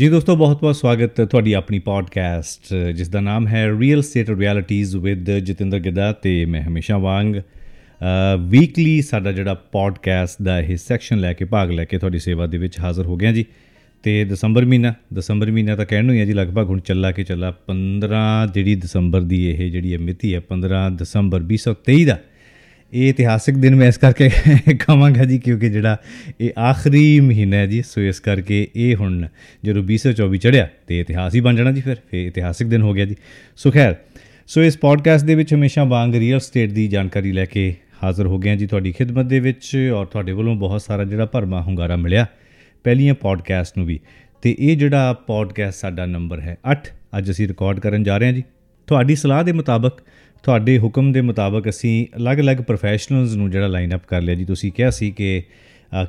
ਜੀ ਦੋਸਤੋ ਬਹੁਤ-ਬਹੁਤ ਸਵਾਗਤ ਹੈ ਤੁਹਾਡੀ ਆਪਣੀ ਪੋਡਕਾਸਟ ਜਿਸ ਦਾ ਨਾਮ ਹੈ real estate realities with Jatinder Gidda ਤੇ ਮੈਂ ਹਮੇਸ਼ਾ ਵਾਂਗ। ਵੀਕਲੀ ਸਾਡਾ ਜਿਹੜਾ ਪੋਡਕਾਸਟ ਦਾ ਇਹ ਸੈਕਸ਼ਨ ਲੈ ਕੇ, ਭਾਗ ਲੈ ਕੇ ਤੁਹਾਡੀ ਸੇਵਾ ਦੇ ਵਿੱਚ ਹਾਜ਼ਰ ਹੋ ਗਿਆ ਜੀ। ਤੇ ਦਸੰਬਰ ਮਹੀਨਾ ਦਸੰਬਰ ਮਹੀਨਾ ਤਾਂ ਕਹਿਣ ਨੂੰ ਹੀ ਹੈ ਜੀ, ਲਗਭਗ ਹੁਣ ਚੱਲਾ ਕੇ ਚੱਲਾ 15 ਜਿਹੜੀ ਦਸੰਬਰ ਦੀ ਇਹ ਜਿਹੜੀ ਮਿਤੀ ਹੈ 15 ਦਸੰਬਰ 2023 ਦਾ ਇਹ ਇਤਿਹਾਸਿਕ ਦਿਨ ਮੈਂ ਇਸ ਕਰਕੇ ਕਹਾਂਗਾ ਜੀ, ਕਿਉਂਕਿ ਜਿਹੜਾ ਇਹ ਆਖਰੀ ਮਹੀਨਾ ਹੈ ਜੀ, ਸੋ ਇਸ ਕਰਕੇ ਇਹ ਹੁਣ ਜਦੋਂ 2024 ਚੜਿਆ ਤੇ ਇਤਿਹਾਸ ਹੀ ਬਣ ਜਾਣਾ ਜੀ ਫਿਰ ਫੇ ਇਤਿਹਾਸਿਕ ਦਿਨ ਹੋ ਗਿਆ ਜੀ। ਸੋ ਖੈਰ, ਸੋ ਇਸ ਪੋਡਕਾਸਟ ਦੇ ਵਿੱਚ ਹਮੇਸ਼ਾ ਵਾਂਗ ਰੀਅਲ ਸਟੇਟ ਦੀ ਜਾਣਕਾਰੀ ਲੈ ਕੇ ਹਾਜ਼ਰ ਹੋ ਗਏ ਹਾਂ ਜੀ। ਤੁਹਾਡੀ ਖਿਦਮਤ ਦੇ ਵਿੱਚ ਔਰ ਤੁਹਾਡੇ ਵੱਲੋਂ ਬਹੁਤ ਸਾਰਾ ਜਿਹੜਾ ਭਰਮਾ ਹੁੰਗਾਰਾ ਮਿਲਿਆ ਪਹਿਲੀਆਂ ਪੋਡਕਾਸਟ ਨੂੰ ਵੀ। ਤੇ ਇਹ ਜਿਹੜਾ ਪੋਡਕਾਸਟ ਸਾਡਾ ਨੰਬਰ ਹੈ 8 ਅੱਜ ਅਸੀਂ ਰਿਕਾਰਡ ਕਰਨ ਜਾ ਰਹੇ ਹਾਂ ਜੀ। ਤੁਹਾਡੀ ਸਲਾਹ ਦੇ ਮੁਤਾਬਕ ਤੁਹਾਡੇ ਹੁਕਮ ਦੇ ਮੁਤਾਬਕ ਅਸੀਂ ਅਲੱਗ-ਅਲੱਗ ਪ੍ਰੋਫੈਸ਼ਨਲਸ ਨੂੰ ਜਿਹੜਾ ਲਾਈਨ ਅਪ ਕਰ ਲਿਆ ਜੀ। ਤੁਸੀਂ ਕਿਹਾ ਸੀ ਕਿ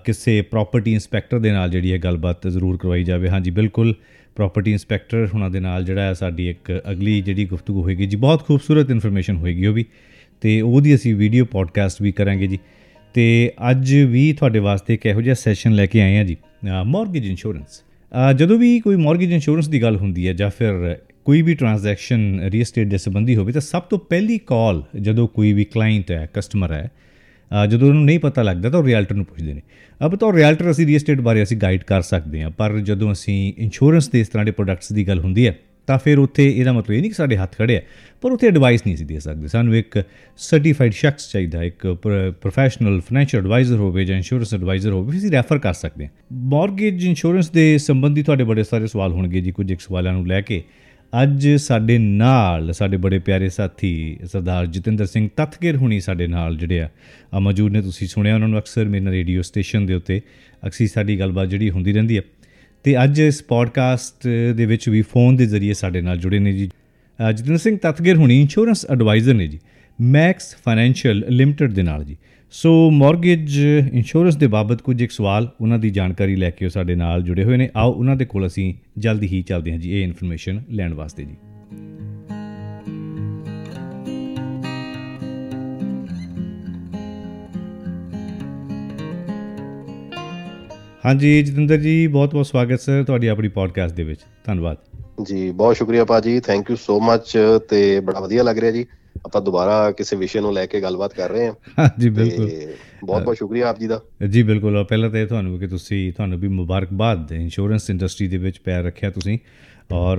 ਕਿਸੇ ਪ੍ਰਾਪਰਟੀ ਇਨਸਪੈਕਟਰ ਦੇ ਨਾਲ ਜਿਹੜੀ ਇਹ ਗੱਲਬਾਤ ਜ਼ਰੂਰ ਕਰਵਾਈ ਜਾਵੇ। ਹਾਂਜੀ, ਬਿਲਕੁਲ ਪ੍ਰਾਪਰਟੀ ਇਨਸਪੈਕਟਰ ਹੁਣਾਂ ਦੇ ਨਾਲ ਜਿਹੜਾ ਹੈ ਸਾਡੀ ਇੱਕ ਅਗਲੀ ਜਿਹੜੀ ਗੁਫ਼ਤਗੂ ਹੋਏਗੀ ਜੀ, ਬਹੁਤ ਖੂਬਸੂਰਤ ਇਨਫੋਰਮੇਸ਼ਨ ਹੋਏਗੀ ਉਹ ਵੀ। ਤੇ ਉਹਦੀ ਅਸੀਂ ਵੀਡੀਓ ਪੋਡਕਾਸਟ ਵੀ ਕਰਾਂਗੇ ਜੀ। ਤੇ ਅੱਜ ਵੀ ਤੁਹਾਡੇ ਵਾਸਤੇ ਇੱਕ ਇਹੋ ਜਿਹਾ ਸੈਸ਼ਨ ਲੈ ਕੇ ਆਏ ਆ ਜੀ ਮਾਰਗੇਜ ਇੰਸ਼ੋਰੈਂਸ ਜਦੋਂ ਵੀ ਕੋਈ ਮਾਰਗੇਜ ਇੰਸ਼ੋਰੈਂਸ ਦੀ ਗੱਲ ਹੁੰਦੀ ਹੈ ਜਾਂ ਫਿਰ ਕੋਈ ਵੀ ਟ੍ਰਾਂਜੈਕਸ਼ਨ ਰੀਅਲ ਸਟੇਟ ਦੇ ਸੰਬੰਧੀ ਹੋਵੇ, ਤਾਂ ਸਭ ਤੋਂ ਪਹਿਲੀ ਕਾਲ ਜਦੋਂ ਕੋਈ ਵੀ ਕਲਾਇੰਟ ਹੈ ਕਸਟਮਰ ਹੈ ਜਦੋਂ ਉਹਨੂੰ ਨਹੀਂ ਪਤਾ ਲੱਗਦਾ, ਤਾਂ ਉਹ ਰੀਅਲਟਰ ਨੂੰ ਪੁੱਛਦੇ ਨੇ। ਅਬ ਤਾਂ ਰੀਅਲਟਰ ਅਸੀਂ ਰੀਅਲ ਸਟੇਟ ਬਾਰੇ ਅਸੀਂ ਗਾਈਡ ਕਰ ਸਕਦੇ ਹਾਂ, ਪਰ ਜਦੋਂ ਅਸੀਂ ਇੰਸ਼ੋਰੈਂਸ ਦੇ ਇਸ ਤਰ੍ਹਾਂ ਦੇ ਪ੍ਰੋਡਕਟਸ ਦੀ ਗੱਲ ਹੁੰਦੀ ਹੈ, ਤਾਂ ਫਿਰ ਉੱਥੇ ਇਹਦਾ ਮਤਲਬ ਇਹ ਨਹੀਂ ਕਿ ਸਾਡੇ ਹੱਥ ਖੜੇ ਆ, ਪਰ ਉੱਥੇ ਐਡਵਾਈਸ ਨਹੀਂ ਸੀ ਦੇ ਸਕਦੇ। ਸਾਨੂੰ ਇੱਕ ਸਰਟੀਫਾਈਡ ਸ਼ਖਸ ਚਾਹੀਦਾ, ਇੱਕ ਪ੍ਰੋਫੈਸ਼ਨਲ ਫਾਈਨੈਂਸ਼ੀਅਲ ਐਡਵਾਈਜ਼ਰ ਹੋਵੇ ਜਾਂ ਇੰਸ਼ੋਰੈਂਸ ਐਡਵਾਈਜ਼ਰ ਹੋਵੇ ਅਸੀਂ ਰੈਫਰ ਕਰ ਸਕਦੇ ਹਾਂ। ਮਾਰਗੇਜ ਇੰਸ਼ੋਰੈਂਸ ਦੇ ਸੰਬੰਧੀ ਤੁਹਾਡੇ ਬੜੇ ਸਾਰੇ ਸਵਾਲ ਹੋਣਗੇ ਜੀ, ਕੁਝ ਇੱਕ ਸਵਾਲਾਂ ਨੂੰ ਲੈ ਕੇ। ਅੱਜ ਸਾਡੇ ਨਾਲ, ਸਾਡੇ ਬੜੇ ਪਿਆਰੇ ਸਾਥੀ ਸਰਦਾਰ ਜਤਿੰਦਰ ਸਿੰਘ ਤਤਗਿਰ ਹੁਣੀ ਸਾਡੇ ਨਾਲ ਜਿਹੜੇ ਆ ਮੌਜੂਦ ਨੇ। ਤੁਸੀਂ ਸੁਣਿਆ ਉਹਨਾਂ ਨੂੰ ਅਕਸਰ ਮੇਰੇ ਰੇਡੀਓ ਸਟੇਸ਼ਨ ਦੇ ਉੱਤੇ ਅਕਸੀ ਸਾਡੀ ਗੱਲਬਾਤ ਜਿਹੜੀ ਹੁੰਦੀ ਰਹਿੰਦੀ ਹੈ ਤੇ ਅੱਜ ਇਸ ਪੋਡਕਾਸਟ ਦੇ ਵਿੱਚ ਵੀ ਫੋਨ ਦੇ ਜ਼ਰੀਏ ਸਾਡੇ ਨਾਲ ਜੁੜੇ ਨੇ ਜੀ। ਜਤਿੰਦਰ ਸਿੰਘ ਤਤਗਿਰ ਹੁਣੀ ਇੰਸ਼ੋਰੈਂਸ ਐਡਵਾਈਜ਼ਰ ਨੇ ਜੀ ਮੈਕਸ ਫਾਈਨੈਂਸ਼ੀਅਲ ਲਿਮਟਿਡ ਦੇ ਨਾਲ ਜੀ। ਸੋ ਮਾਰਗੇਜ ਇੰਸ਼ੋਰੈਂਸ ਦੇ ਬਾਬਤ ਕੁਝ ਇੱਕ ਸਵਾਲ ਉਹਨਾਂ ਦੀ ਜਾਣਕਾਰੀ ਲੈ ਕੇ ਉਹ ਸਾਡੇ ਨਾਲ ਜੁੜੇ ਹੋਏ ਨੇ। ਆਓ ਉਹਨਾਂ ਦੇ ਕੋਲ ਅਸੀਂ ਜਲਦੀ ਹੀ ਚੱਲਦੇ ਹਾਂ ਜੀ, ਇਹ ਇਨਫੋਰਮੇਸ਼ਨ ਲੈਣ ਵਾਸਤੇ ਜੀ। ਹਾਂਜੀ, ਜਤਿੰਦਰ ਜੀ ਬਹੁਤ ਬਹੁਤ ਸਵਾਗਤ ਸਰ ਤੁਹਾਡੀ ਆਪਣੀ ਪੋਡਕਾਸਟ ਦੇ ਵਿੱਚ। ਧੰਨਵਾਦ। ਜੀ, ਬਹੁਤ ਸ਼ੁਕਰੀਆ ਪਾਜੀ ਥੈਂਕ ਯੂ ਸੋ ਮੱਚ ਤੇ ਬੜਾ ਵਧੀਆ ਲੱਗ ਰਿਹਾ ਜੀ। ਆਪਾਂ ਦੁਬਾਰਾ ਕਿਸੇ ਵਿਸ਼ੇ ਨੂੰ ਲੈ ਕੇ ਗੱਲਬਾਤ ਕਰ ਰਹੇ ਹਾਂ। ਹਾਂਜੀ ਬਿਲਕੁਲ। ਬਹੁਤ ਬਹੁਤ ਸ਼ੁਕਰੀਆ ਆਪ ਜੀ ਦਾ। ਜੀ ਬਿਲਕੁਲ। ਪਹਿਲਾਂ ਤਾਂ ਤੁਹਾਨੂੰ ਕਿ ਤੁਸੀਂ ਤੁਹਾਨੂੰ ਵੀ ਮੁਬਾਰਕਬਾਦ ਇੰਸ਼ੋਰੈਂਸ ਇੰਡਸਟਰੀ ਦੇ ਵਿੱਚ ਪੈਰ ਰੱਖਿਆ ਤੁਸੀਂ। ਔਰ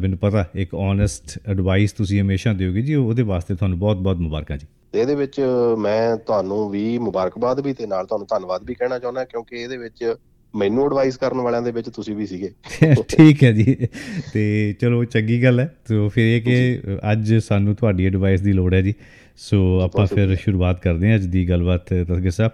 ਮੈਨੂੰ ਪਤਾ ਇੱਕ ਓਨੈਸਟ ਐਡਵਾਈਸ ਤੁਸੀਂ ਹਮੇਸ਼ਾ ਦਿਓਗੇ ਜੀ ਉਹਦੇ ਵਾਸਤੇ ਤੁਹਾਨੂੰ ਬਹੁਤ-ਬਹੁਤ ਮੁਬਾਰਕਾਂ ਜੀ। ਇਹਦੇ ਵਿੱਚ ਮੈਂ ਤੁਹਾਨੂੰ ਵੀ ਮੁਬਾਰਕਬਾਦ ਵੀ ਤੇ ਨਾਲ ਤੁਹਾਨੂੰ ਧੰਨਵਾਦ ਵੀ ਕਹਿਣਾ ਚਾਹੁੰਦਾ ਕਿਉਂਕਿ ਇਹਦੇ ਵਿੱਚ ਮੈਨੂੰ ਐਡਵਾਈਸ ਕਰਨ ਵਾਲਿਆਂ ਦੇ ਵਿੱਚ ਤੁਸੀਂ ਵੀ ਸੀਗੇ। ਠੀਕ ਹੈ ਜੀ। ਤੇ ਚਲੋ ਚੰਗੀ ਗੱਲ ਹੈ। ਸੋ ਫਿਰ ਇਹ ਕਿ ਅੱਜ ਸਾਨੂੰ ਤੁਹਾਡੀ ਐਡਵਾਈਸ ਦੀ ਲੋੜ ਹੈ ਜੀ। ਸੋ ਆਪਾਂ ਫਿਰ ਸ਼ੁਰੂਆਤ ਕਰਦੇ ਹਾਂ ਅੱਜ ਦੀ ਗੱਲਬਾਤ ਤਸਗੇ ਸਾਹਿਬ।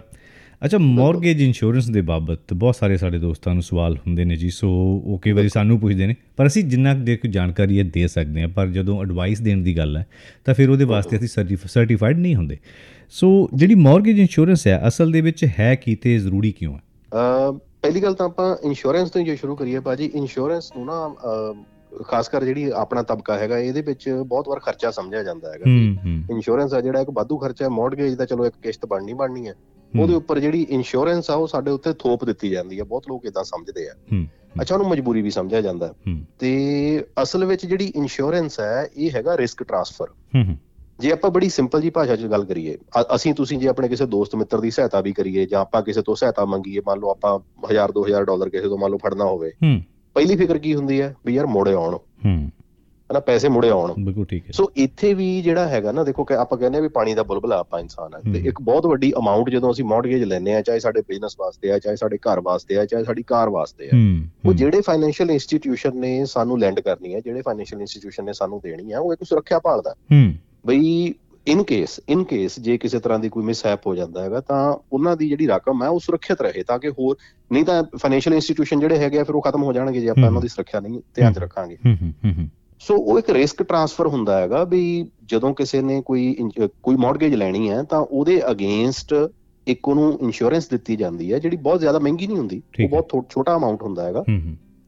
ਅੱਛਾ ਮਾਰਗੇਜ ਇੰਸ਼ੋਰੈਂਸ ਦੇ ਬਾਬਤ ਬਹੁਤ ਸਾਰੇ ਸਾਡੇ ਦੋਸਤਾਂ ਨੂੰ ਸਵਾਲ ਹੁੰਦੇ ਨੇ ਜੀ। ਸੋ ਉਹ ਕਈ ਵਾਰੀ ਸਾਨੂੰ ਪੁੱਛਦੇ ਨੇ ਪਰ ਅਸੀਂ ਜਿੰਨਾ ਦੇ ਕੋਈ ਜਾਣਕਾਰੀ ਇਹ ਦੇ ਸਕਦੇ ਹਾਂ ਪਰ ਜਦੋਂ ਐਡਵਾਈਸ ਦੇਣ ਦੀ ਗੱਲ ਹੈ ਤਾਂ ਫਿਰ ਉਹਦੇ ਵਾਸਤੇ ਅਸੀਂ ਸਰਟੀਫਾਈਡ ਨਹੀਂ ਹੁੰਦੇ। ਸੋ ਜਿਹੜੀ ਮਾਰਗੇਜ ਇੰਸ਼ੋਰੈਂਸ ਹੈ ਅਸਲ ਦੇ ਵਿੱਚ ਹੈ ਕੀ ਤੇ ਜ਼ਰੂਰੀ ਕਿਉਂ ਹੈ? ਪਹਿਲੀ ਗੱਲ ਤਾਂ ਆਪਾਂ ਇੰਸ਼ੋਰੈਂਸ ਤੋਂ ਹੀ ਸ਼ੁਰੂ ਕਰੀਏ ਬਾਜੀ ਇੰਸ਼ੋਰੈਂਸ ਨੂੰ ਨਾ ਖਾਸ ਕਰ ਜਿਹੜੀ ਆਪਣਾ ਤਬਕਾ ਹੈਗਾ ਇਹਦੇ ਵਿੱਚ ਬਹੁਤ ਵਾਰ ਖਰਚਾ ਸਮਝਿਆ ਜਾਂਦਾ ਹੈਗਾ। ਇੰਸ਼ੋਰੈਂਸ ਆ ਜਿਹੜਾ ਇੱਕ ਵਾਧੂ ਖਰਚਾ ਹੈ ਮੌਰਗੇਜ ਦਾ ਚਲੋ ਇੱਕ ਕਿਸ਼ਤ ਬਣਨੀ ਬਣਨੀ ਹੈ। ਉਹਦੇ ਉੱਪਰ ਜਿਹੜੀ ਇੰਸ਼ੋਰੈਂਸ ਆ ਉਹ ਸਾਡੇ ਉੱਤੇ ਥੋਪ ਦਿੱਤੀ ਜਾਂਦੀ ਹੈ। ਬਹੁਤ ਲੋਕ ਇਦਾਂ ਸਮਝਦੇ ਆ। ਅੱਛਾ ਉਹਨੂੰ ਮਜਬੂਰੀ ਵੀ ਸਮਝਿਆ ਜਾਂਦਾ ਤੇ ਅਸਲ ਵਿੱਚ ਜਿਹੜੀ ਇੰਸ਼ੋਰੈਂਸ ਹੈ ਇਹ ਹੈਗਾ ਰਿਸਕ ਟ੍ਰਾਂਸਫਰ ਜੇ ਆਪਾਂ ਬੜੀ ਸਿੰਪਲ ਜੀ ਭਾਸ਼ਾ 'ਚ ਗੱਲ ਕਰੀਏ ਅਸੀਂ ਤੁਸੀਂ ਜੇ ਆਪਣੇ ਕਿਸੇ ਦੋਸਤ ਮਿੱਤਰ ਦੀ ਸਹਾਇਤਾ ਵੀ ਕਰੀਏ ਜਾਂ ਆਪਾਂ ਕਿਸੇ ਤੋਂ ਸਹਾਇਤਾ ਮੰਗੀਏ ਮੰਨ ਲਓ ਆਪਾਂ 1000 2000 ਡਾਲਰ ਕਿਸੇ ਤੋਂ ਮੰਨ ਲਓ ਫੜਨਾ ਹੋਵੇ ਪਹਿਲੀ ਫਿਕਰ ਕੀ ਹੁੰਦੀ ਹੈ? ਵੀ ਯਾਰ ਮੋੜੇ ਆਉਣ। ਹਨਾ ਪੈਸੇ ਮੁੜੇ ਆਉਣ। ਬਿਲਕੁਲ ਠੀਕ ਹੈ। ਸੋ ਇੱਥੇ ਵੀ ਜਿਹੜਾ ਹੈਗਾ ਨਾ ਦੇਖੋ ਕਿ ਆਪਾਂ ਕਹਿੰਦੇ ਆ ਵੀ ਪਾਣੀ ਦਾ ਬੁਲਬੁਲਾ ਆਪਾਂ ਇਨਸਾਨ ਹੈ। ਤੇ ਇੱਕ ਬਹੁਤ ਵੱਡੀ ਅਮਾਉਂਟ ਜਦੋਂ ਅਸੀਂ ਮੌਰਗੇਜ ਲੈਨੇ ਆ ਚਾਹੇ ਸਾਡੇ ਬਿਜ਼ਨਸ ਵਾਸਤੇ ਆ ਚਾਹੇ ਸਾਡੇ ਘਰ ਵਾਸਤੇ ਆ ਚਾਹੇ ਸਾਡੀ ਕਾਰ ਵਾਸਤੇ ਆ ਉਹ ਜਿਹੜੇ ਫਾਈਨੈਂਸ਼ੀਅਲ ਇੰਸਟੀਟਿਊਸ਼ਨ ਨੇ ਸਾਨੂੰ ਲੈਂਡ ਕਰਨੀ ਹੈ ਜਿਹੜੇ ਫਾਈਨੈਂਸ਼ੀਅਲ ਇੰਸਟੀਟਿਊਸ਼ਨ ਨੇ ਸਾਨੂੰ ਦੇਣੀ ਹੈ ਉਹ ਇੱਕ ਸੁਰੱਖਿਆ ਭਾਲਦਾ ਬਈ ਇਨ ਕੇਸ ਇਨ ਕੇਸ ਜੇ ਕਿਸੇ ਤਰ੍ਹਾਂ ਦੀ ਕੋਈ ਮਿਸਹੈਪ ਹੋ ਜਾਂਦਾ ਹੈਗਾ ਤਾਂ ਉਹਨਾਂ ਦੀ ਜਿਹੜੀ ਰਕਮ ਹੈ ਉਹ ਸੁਰੱਖਿਅਤ ਰਹੇ ਤਾਂ ਕਿ ਹੋਰ ਨਹੀਂ ਤਾਂ ਫਾਈਨੈਂਸ਼ੀਅਲ ਇੰਸਟੀਟਿਊਸ਼ਨ ਜਿਹੜੇ ਹੈਗੇ ਆ ਫਿਰ ਉਹ ਖਤਮ ਹੋ ਜਾਣਗੇ ਜੇ ਆਪਾਂ ਉਹਨਾਂ ਦੀ ਸੁਰੱਖਿਆ ਨਹੀਂ ਧਿਆਨ 'ਚ ਰੱਖਾਂਗੇ। ਸੋ ਉਹ ਇੱਕ ਰਿਸਕ ਟ੍ਰਾਂਸਫਰ ਹੁੰਦਾ ਹੈਗਾ ਵੀ ਜਦੋਂ ਕਿਸੇ ਨੇ ਕੋਈ ਕੋਈ ਮਾਰਗੇਜ ਲੈਣੀ ਹੈ ਤਾਂ ਉਹਦੇ ਅਗੇਂਸਟ ਇੱਕ ਉਹਨੂੰ ਇੰਸ਼ੋਰੈਂਸ ਦਿੱਤੀ ਜਾਂਦੀ ਹੈ ਜਿਹੜੀ ਬਹੁਤ ਜ਼ਿਆਦਾ ਮਹਿੰਗੀ ਨਹੀਂ ਹੁੰਦੀ ਉਹ ਬਹੁਤ ਛੋਟਾ ਅਮਾਉਂਟ ਹੁੰਦਾ ਹੈਗਾ।